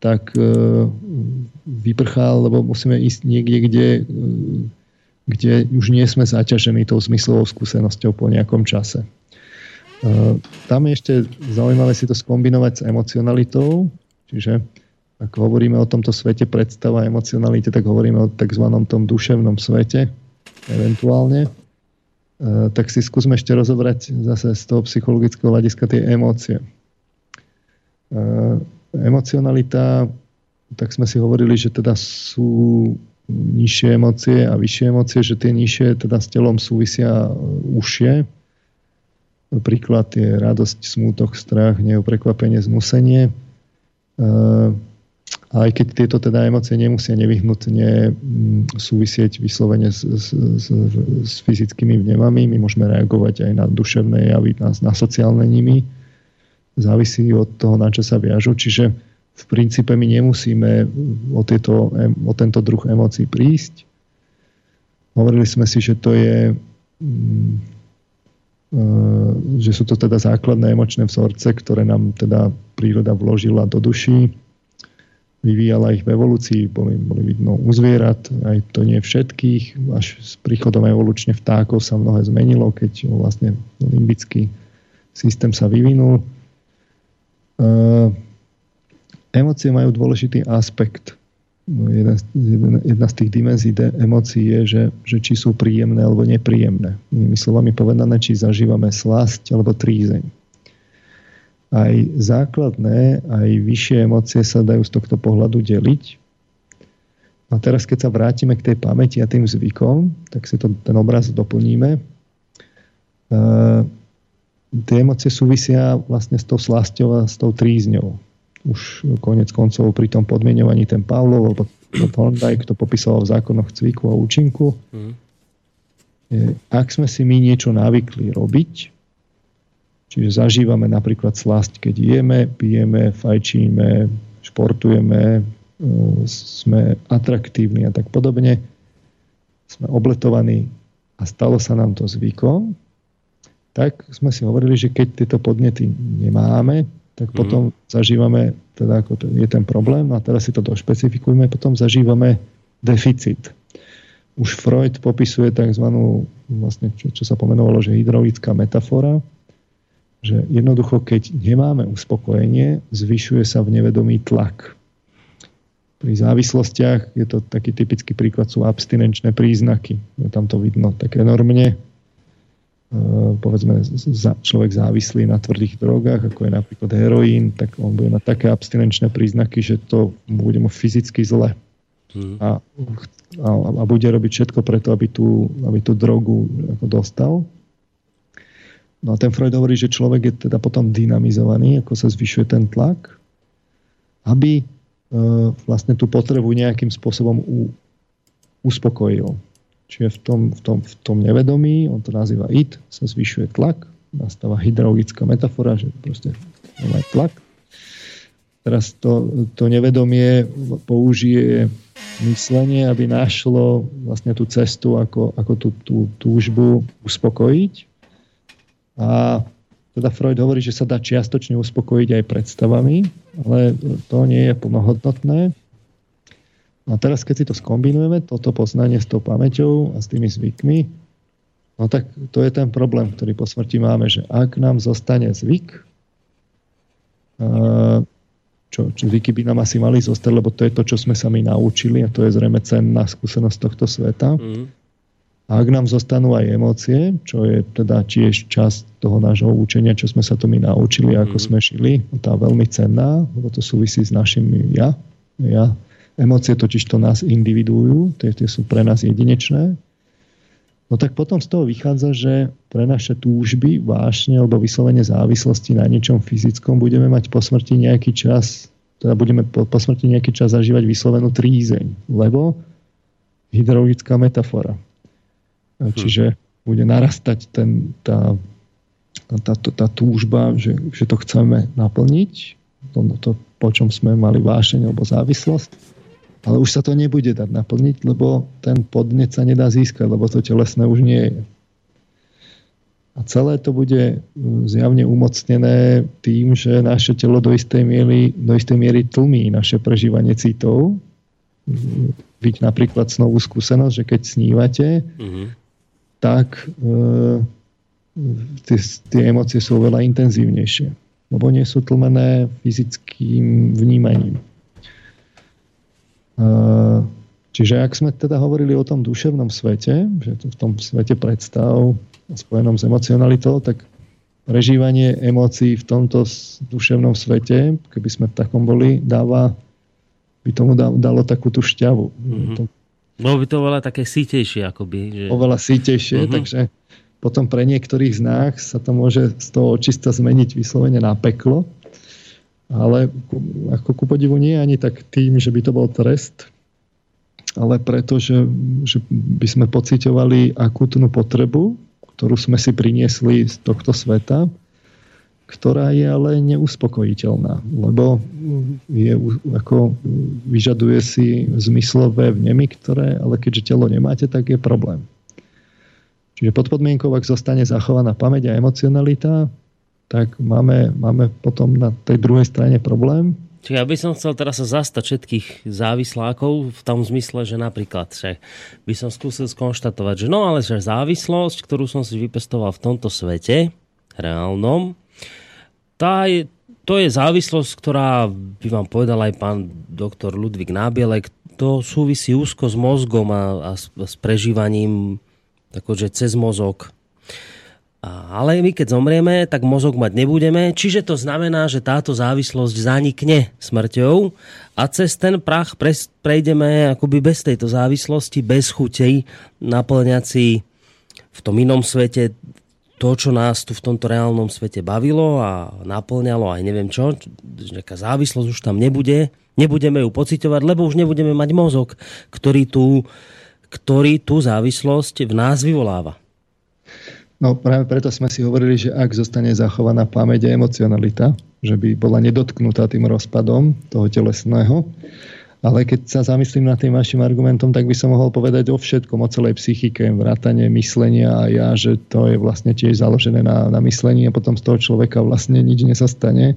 tak e, vyprchal, lebo musíme ísť niekde, kde e, kde už nie sme zaťažení tou zmyslovou skúsenosťou po nejakom čase. E, tam je ešte zaujímavé si to skombinovať s emocionalitou, čiže ak hovoríme o tomto svete predstava emocionalite, tak hovoríme o tzv. tom duševnom svete, eventuálne. E, tak si skúsme ešte rozobrať zase z toho psychologického hľadiska tie emócie. E, emocionalita, tak sme si hovorili, že teda sú nižšie emócie a vyššie emócie, že tie nižšie teda s telom súvisia užšie. Príklad je radosť, smútok, strach, prekvapenie, znusenie. A aj keď tieto teda emócie nemusia nevyhnutne mm, súvisieť vyslovene s, s, s, s fyzickými vnemami, my môžeme reagovať aj na duševné javy, na, na sociálne nimi. Závisí od toho, na čo sa viažu. Čiže v princípe my nemusíme o, tieto, o tento druh emócií prísť. Hovorili sme si, že to je mm, e, že sú to teda základné emočné vzorce, ktoré nám teda príroda vložila do duší. Vyvíjala ich v evolúcii, boli, boli vidno u zvierat, aj to nie všetkých. Až s príchodom evolučne vtákov sa mnohé zmenilo, keď vlastne limbický systém sa vyvinul. Uh, Emócie majú dôležitý aspekt. No, jedna, jedna, jedna z tých dimenzí emócií je, že, že či sú príjemné alebo nepríjemné. Inými slovami povedané, či zažívame slasť alebo trízeň. Aj základné, aj vyššie emócie sa dajú z tohto pohľadu deliť. A teraz, keď sa vrátime k tej pamäti a tým zvykom, tak si to, ten obraz doplníme. Uh, tie emócie súvisia vlastne s tou slasťou a s tou trízňou už konec koncov pri tom podmienovaní ten Pavlov alebo Thorndike to popisoval v zákonoch cviku a účinku. Mm. Ak sme si my niečo navykli robiť, čiže zažívame napríklad slasť, keď jeme, pijeme, fajčíme, športujeme, e, sme atraktívni a tak podobne, sme obletovaní a stalo sa nám to zvykom, tak sme si hovorili, že keď tieto podnety nemáme, tak potom mm. zažívame, teda ako je ten problém, a teraz si to došpecifikujme, potom zažívame deficit. Už Freud popisuje tzv. Vlastne, čo, čo sa pomenovalo, že hydraulická metafora, že jednoducho, keď nemáme uspokojenie, zvyšuje sa v nevedomí tlak. Pri závislostiach je to taký typický príklad, sú abstinenčné príznaky. Je tam to vidno tak enormne povedzme človek závislý na tvrdých drogách, ako je napríklad heroín, tak on bude mať také abstinenčné príznaky, že to bude mu fyzicky zle. Hmm. A, a, a bude robiť všetko preto, aby tú, aby tú drogu ako dostal. No a ten Freud hovorí, že človek je teda potom dynamizovaný, ako sa zvyšuje ten tlak, aby e, vlastne tú potrebu nejakým spôsobom u, uspokojil. Čiže v tom, v, tom, v tom nevedomí, on to nazýva it, sa zvyšuje tlak, nastáva hydraulická metafora, že proste je tlak. Teraz to, to nevedomie použije myslenie, aby našlo vlastne tú cestu, ako, ako tú, tú túžbu uspokojiť a teda Freud hovorí, že sa dá čiastočne uspokojiť aj predstavami, ale to nie je plnohodnotné. A teraz, keď si to skombinujeme, toto poznanie s tou pamäťou a s tými zvykmi, no tak to je ten problém, ktorý po smrti máme, že ak nám zostane zvyk, čo, čo zvyky by nám asi mali zostať, lebo to je to, čo sme sa my naučili a to je zrejme cenná skúsenosť tohto sveta, mm a ak nám zostanú aj emócie, čo je teda tiež časť toho nášho učenia, čo sme sa to my naučili, ako mm. sme šili, tá veľmi cenná, lebo to súvisí s našim ja. ja. Emócie totiž to nás individujú, tie, tie sú pre nás jedinečné. No tak potom z toho vychádza, že pre naše túžby, vášne alebo vyslovene závislosti na niečom fyzickom budeme mať po smrti nejaký čas, teda budeme po, po smrti nejaký čas zažívať vyslovenú trízeň, lebo hydraulická metafora Hm. Čiže bude narastať ten, tá, tá, tá, tá túžba, že, že to chceme naplniť, to, to, po čom sme mali vášeň alebo závislosť, ale už sa to nebude dať naplniť, lebo ten podnet sa nedá získať, lebo to telesné už nie je. A celé to bude hm, zjavne umocnené tým, že naše telo do istej miery, do istej miery tlmí naše prežívanie citov. Byť napríklad snovú skúsenosť, že keď snívate, mm-hmm tak e, tie, tie emócie sú oveľa intenzívnejšie, lebo nie sú tlmené fyzickým vnímaním. E, čiže ak sme teda hovorili o tom duševnom svete, že to v tom svete predstav spojenom s emocionalitou, tak prežívanie emócií v tomto duševnom svete, keby sme v takom boli, dáva, by tomu dalo takú tú šťavu. Mm-hmm. Bolo by to oveľa také sítejšie akoby. Že... Oveľa sítejšie, uh-huh. takže potom pre niektorých z nás sa to môže z toho očista zmeniť vyslovene na peklo. Ale ako ku podivu nie ani tak tým, že by to bol trest, ale preto, že, že by sme pocitovali akútnu potrebu, ktorú sme si priniesli z tohto sveta ktorá je ale neuspokojiteľná, lebo je, ako, vyžaduje si zmyslové vnemy, ktoré, ale keďže telo nemáte, tak je problém. Čiže pod podmienkou, ak zostane zachovaná pamäť a emocionalita, tak máme, máme potom na tej druhej strane problém. Čiže ja by som chcel teraz sa zastať všetkých závislákov v tom zmysle, že napríklad že by som skúsil skonštatovať, že no ale že závislosť, ktorú som si vypestoval v tomto svete reálnom, tá je, to je závislosť, ktorá, by vám povedal aj pán doktor Ludvík Nábielek, to súvisí úzko s mozgom a, a s, s prežívaním takože cez mozog. Ale my keď zomrieme, tak mozog mať nebudeme, čiže to znamená, že táto závislosť zanikne smrťou a cez ten prach pre, prejdeme akoby bez tejto závislosti, bez chutej, naplňací v tom inom svete to, čo nás tu v tomto reálnom svete bavilo a naplňalo aj neviem čo, nejaká závislosť už tam nebude, nebudeme ju pociťovať, lebo už nebudeme mať mozog, ktorý tú, ktorý tú závislosť v nás vyvoláva. No práve preto sme si hovorili, že ak zostane zachovaná pamäť a emocionalita, že by bola nedotknutá tým rozpadom toho telesného, ale keď sa zamyslím nad tým vašim argumentom, tak by som mohol povedať o všetkom, o celej psychike, vrátanie myslenia a ja, že to je vlastne tiež založené na, na myslení a potom z toho človeka vlastne nič nesastane.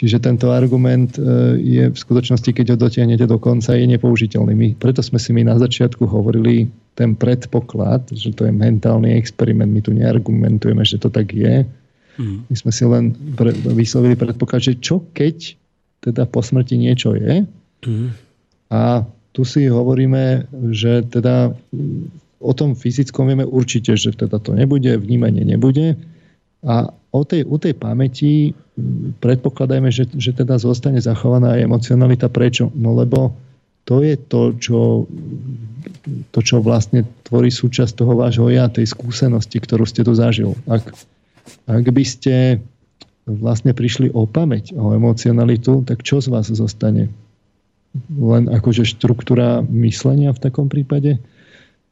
Čiže tento argument e, je v skutočnosti, keď ho dotiahnete do konca, je nepoužiteľný. My, preto sme si my na začiatku hovorili ten predpoklad, že to je mentálny experiment. My tu neargumentujeme, že to tak je. Mm. My sme si len pre, vyslovili predpoklad, že čo keď teda po smrti niečo je, Mm. A tu si hovoríme, že teda o tom fyzickom vieme určite, že teda to nebude, vnímanie nebude. A o tej, u tej pamäti predpokladajme, že, že teda zostane zachovaná aj emocionalita. Prečo? No lebo to je to, čo, to, čo vlastne tvorí súčasť toho vášho ja, tej skúsenosti, ktorú ste tu zažil. Ak, ak by ste vlastne prišli o pamäť, o emocionalitu, tak čo z vás zostane? Len akože štruktúra myslenia v takom prípade?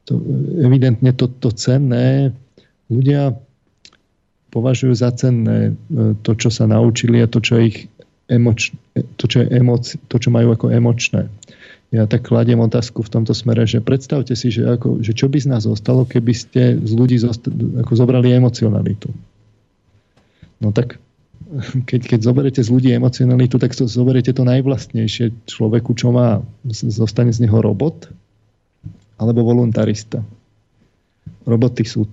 To, evidentne to, to cenné ľudia považujú za cenné e, to, čo sa naučili a to, čo, ich emoč, to, čo, je emoc, to, čo majú ako emočné. Ja tak kladiem otázku v tomto smere, že predstavte si, že, ako, že čo by z nás zostalo, keby ste z ľudí zosta- ako zobrali emocionalitu. No tak keď, keď zoberete z ľudí emocionalitu, tak to zoberete to najvlastnejšie človeku, čo má, zostane z neho robot alebo voluntarista. Roboty sú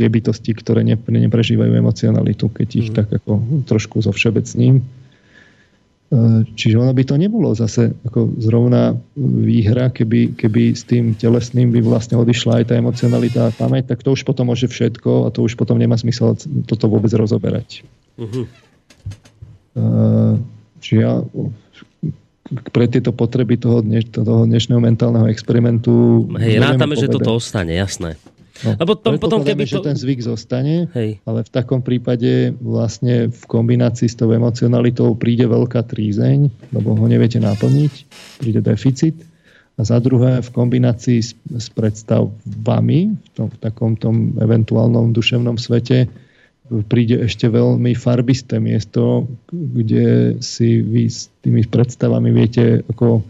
tie bytosti, ktoré neprežívajú emocionalitu, keď ich mm. tak ako trošku zo všebecním. E, čiže ono by to nebolo zase ako zrovna výhra, keby, keby s tým telesným by vlastne odišla aj tá emocionalita a pamäť, tak to už potom môže všetko a to už potom nemá smysel toto vôbec rozoberať. Uh-huh. Čiže ja pre tieto potreby toho, dneš, toho dnešného mentálneho experimentu... Hej, rátame, že toto ostane, jasné. No, Lebo tom, potom, keby to... že ten zvyk zostane, Hej. ale v takom prípade vlastne v kombinácii s tou emocionalitou príde veľká trízeň, lebo ho neviete naplniť, príde deficit. A za druhé v kombinácii s, s predstavami, v, tom, v takom tom eventuálnom duševnom svete, príde ešte veľmi farbisté miesto, kde si vy s tými predstavami viete ako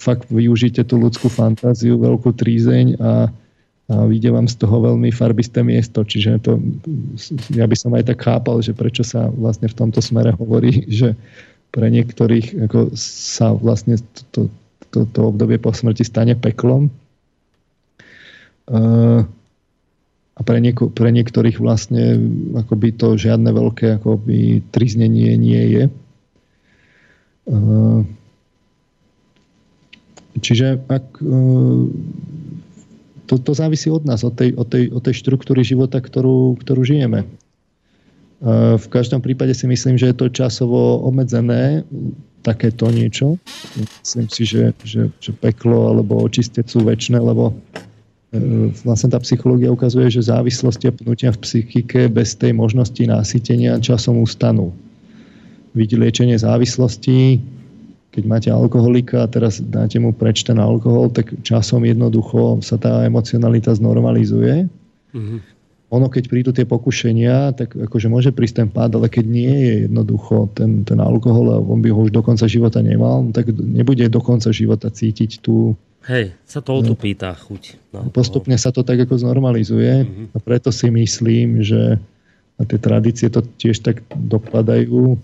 fakt využite tú ľudskú fantáziu, veľkú trízeň a a vyjde vám z toho veľmi farbisté miesto. Čiže to, ja by som aj tak chápal, že prečo sa vlastne v tomto smere hovorí, že pre niektorých ako sa vlastne to, to, to obdobie po smrti stane peklom. A pre, nieko, pre niektorých vlastne akoby to žiadne veľké akoby triznenie nie je. Čiže ak to, to závisí od nás, od tej, od tej, od tej štruktúry života, ktorú, ktorú žijeme. V každom prípade si myslím, že je to časovo obmedzené, takéto niečo. Myslím si, že, že, že peklo alebo očistec sú väčšie, lebo e, vlastne tá psychológia ukazuje, že závislosti a pnutia v psychike bez tej možnosti násytenia časom ustanú. Vidí liečenie závislosti, keď máte alkoholika a teraz dáte mu preč ten alkohol, tak časom jednoducho sa tá emocionalita znormalizuje. Mm-hmm. Ono, keď prídu tie pokušenia, tak akože môže prísť ten pád, ale keď nie je jednoducho ten, ten alkohol a on by ho už do konca života nemal, tak nebude do konca života cítiť tú... Hej, sa to otupí tá chuť. No, postupne sa to tak ako znormalizuje mm-hmm. a preto si myslím, že a tie tradície to tiež tak dokladajú,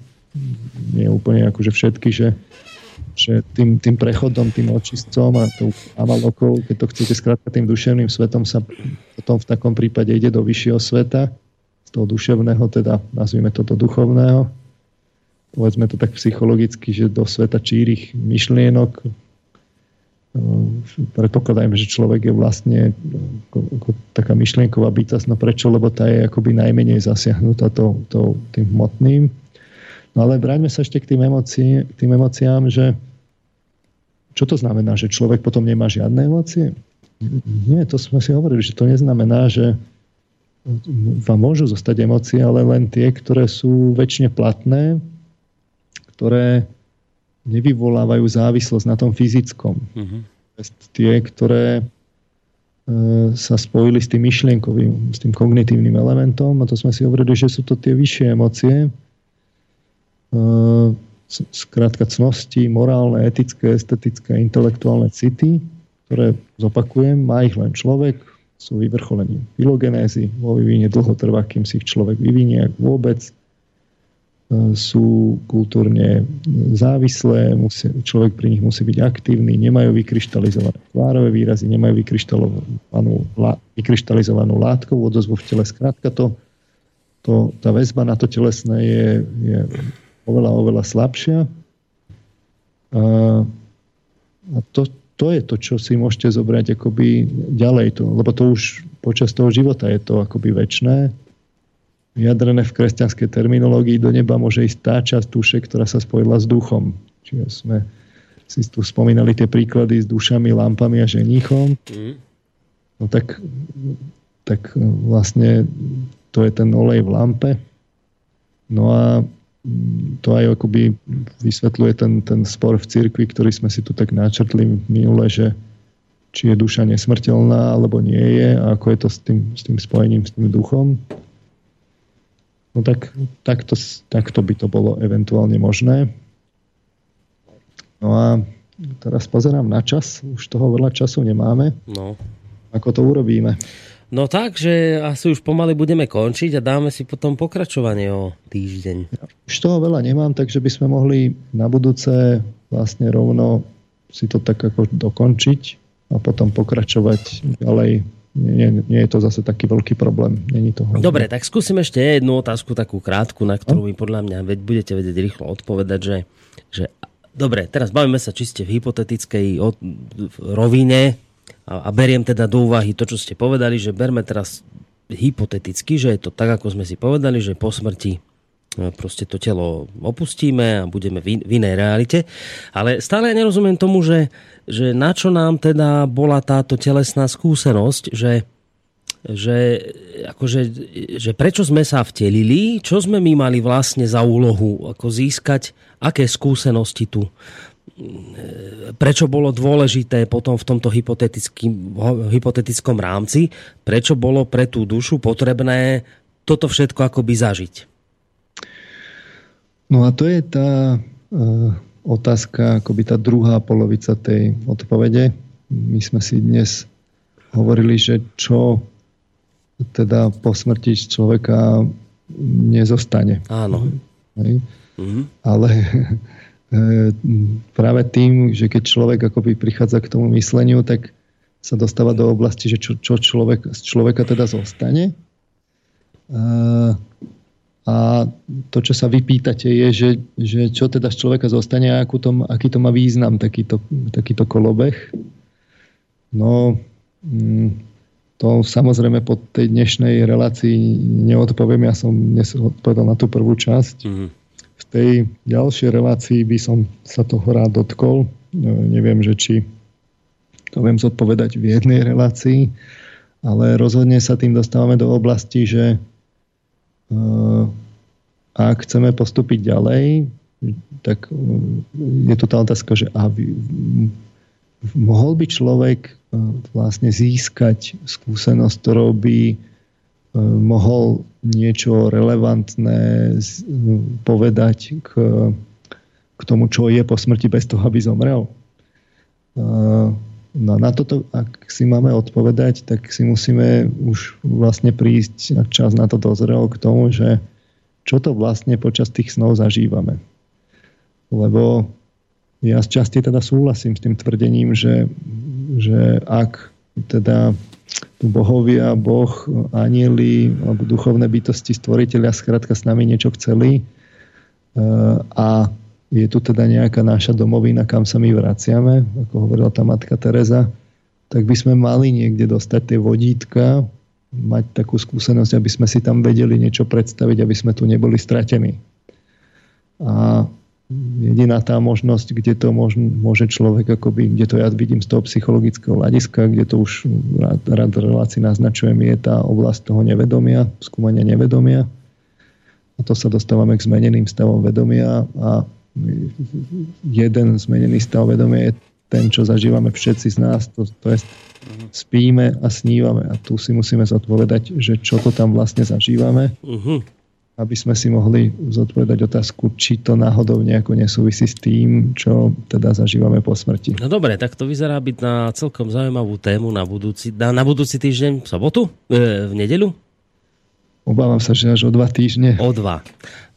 nie úplne akože všetky, že že tým, tým prechodom, tým očistcom a tou amalokou, keď to chcete skrátka tým duševným svetom sa potom v takom prípade ide do vyššieho sveta, z toho duševného, teda nazvime to do duchovného. Povedzme to tak psychologicky, že do sveta čírich myšlienok. Predpokladajme, že človek je vlastne ako, ako taká myšlienková bytosť. No prečo? Lebo tá je akoby najmenej zasiahnutá to, to, tým hmotným No ale vráťme sa ešte k tým, emócii, tým emóciám, že čo to znamená, že človek potom nemá žiadne emócie? Nie, to sme si hovorili, že to neznamená, že vám môžu zostať emócie, ale len tie, ktoré sú väčšine platné, ktoré nevyvolávajú závislosť na tom fyzickom. Mm-hmm. Tie, ktoré e, sa spojili s tým myšlienkovým, s tým kognitívnym elementom a to sme si hovorili, že sú to tie vyššie emócie, skrátka cnosti, morálne, etické, estetické, intelektuálne city, ktoré, zopakujem, má ich len človek, sú vyvrcholením filogenézy, vo vyvine dlho trvá, kým si ich človek vyvinie, ak vôbec, e, sú kultúrne závislé, musí, človek pri nich musí byť aktívny, nemajú vykryštalizované tvárové výrazy, nemajú vykryštalizovanú, vykryštalizovanú látkovú odozvu v tele. Skrátka to, to, tá väzba na to telesné je, je oveľa, oveľa slabšia. A, a to, to je to, čo si môžete zobrať akoby ďalej. To, lebo to už počas toho života je to akoby väčné. Vyjadrené v kresťanskej terminológii do neba môže ísť tá časť duše, ktorá sa spojila s duchom. Čiže sme si tu spomínali tie príklady s dušami, lampami a ženíchom. Mm. No tak, tak vlastne to je ten olej v lampe. No a to aj akoby vysvetľuje ten, ten spor v cirkvi, ktorý sme si tu tak načrtli minule, že či je duša nesmrteľná alebo nie je a ako je to s tým, s tým spojením s tým duchom. No tak takto, takto by to bolo eventuálne možné. No a teraz pozerám na čas, už toho veľa času nemáme. No. Ako to urobíme? No tak, že asi už pomaly budeme končiť a dáme si potom pokračovanie o týždeň. Ja už toho veľa nemám, takže by sme mohli na budúce vlastne rovno si to tak ako dokončiť a potom pokračovať ďalej. Nie, nie je to zase taký veľký problém. Není to Dobre, tak skúsim ešte jednu otázku, takú krátku, na ktorú mi podľa mňa veď budete vedieť rýchlo odpovedať, že, že dobre, teraz bavíme sa čiste v hypotetickej rovine, a, beriem teda do úvahy to, čo ste povedali, že berme teraz hypoteticky, že je to tak, ako sme si povedali, že po smrti e, proste to telo opustíme a budeme v inej realite. Ale stále ja nerozumiem tomu, že, že na čo nám teda bola táto telesná skúsenosť, že, že, akože, že prečo sme sa vtelili, čo sme my mali vlastne za úlohu ako získať, aké skúsenosti tu prečo bolo dôležité potom v tomto hypotetickom rámci, prečo bolo pre tú dušu potrebné toto všetko akoby zažiť? No a to je tá uh, otázka, akoby tá druhá polovica tej odpovede. My sme si dnes hovorili, že čo teda po smrti človeka nezostane. Áno. Hej? Mm-hmm. Ale práve tým, že keď človek akoby prichádza k tomu mysleniu, tak sa dostáva do oblasti, že čo, čo človek, z človeka teda zostane. A, e, a to, čo sa vypýtate, je, že, že čo teda z človeka zostane a akú to, aký to má význam, takýto, takýto kolobeh. No, mm, to samozrejme po tej dnešnej relácii neodpoviem. Ja som dnes odpovedal na tú prvú časť. Mm-hmm tej ďalšej relácii by som sa toho rád dotkol. No, neviem, že či to viem zodpovedať v jednej relácii, ale rozhodne sa tým dostávame do oblasti, že uh, ak chceme postúpiť ďalej, tak uh, je tu tá otázka, že a mohol by človek vlastne získať skúsenosť, ktorou by mohol niečo relevantné povedať k, k tomu, čo je po smrti bez toho, aby zomrel. No na toto, ak si máme odpovedať, tak si musíme už vlastne prísť na čas na to dozrel k tomu, že čo to vlastne počas tých snov zažívame. Lebo ja z časti teda súhlasím s tým tvrdením, že, že ak teda bohovia, boh, anieli alebo duchovné bytosti, stvoriteľia, skrátka s nami niečo chceli e, a je tu teda nejaká naša domovina, kam sa my vraciame, ako hovorila tá matka Teresa, tak by sme mali niekde dostať tie vodítka, mať takú skúsenosť, aby sme si tam vedeli niečo predstaviť, aby sme tu neboli stratení. A jediná tá možnosť, kde to môž, môže človek, akoby, kde to ja vidím z toho psychologického hľadiska, kde to už rád, rád relácii naznačujem, je tá oblasť toho nevedomia, skúmania nevedomia. A to sa dostávame k zmeneným stavom vedomia a jeden zmenený stav vedomia je ten, čo zažívame všetci z nás, to, to je spíme a snívame. A tu si musíme zodpovedať, že čo to tam vlastne zažívame. Uh-huh aby sme si mohli zodpovedať otázku, či to náhodou nejako nesúvisí s tým, čo teda zažívame po smrti. No dobre, tak to vyzerá byť na celkom zaujímavú tému na budúci, na, na budúci týždeň v sobotu, e, v nedelu. Obávam sa, že až o dva týždne. O dva.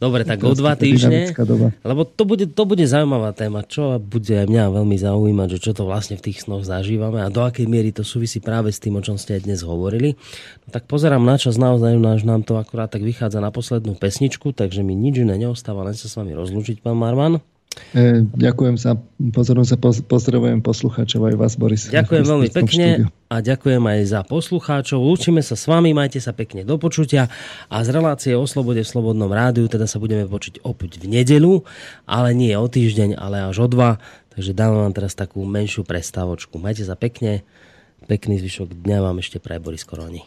Dobre, tak o dva týždne. Lebo to bude, to bude zaujímavá téma, čo bude aj mňa veľmi zaujímať, že čo to vlastne v tých snoch zažívame a do akej miery to súvisí práve s tým, o čom ste aj dnes hovorili. No, tak pozerám na čas, naozaj náš nám to akurát tak vychádza na poslednú pesničku, takže mi nič iné neostáva, len sa s vami rozlúčiť, pán Marman. E, ďakujem sa, pozorom sa, pozdravujem poslucháčov aj vás, Boris. Ďakujem veľmi pekne a ďakujem aj za poslucháčov. Lúčime sa s vami, majte sa pekne do počutia a z relácie o slobode v Slobodnom rádiu teda sa budeme počuť opäť v nedelu, ale nie o týždeň, ale až o dva. Takže dávam vám teraz takú menšiu prestávočku. Majte sa pekne, pekný zvyšok dňa vám ešte pre Boris Koroni.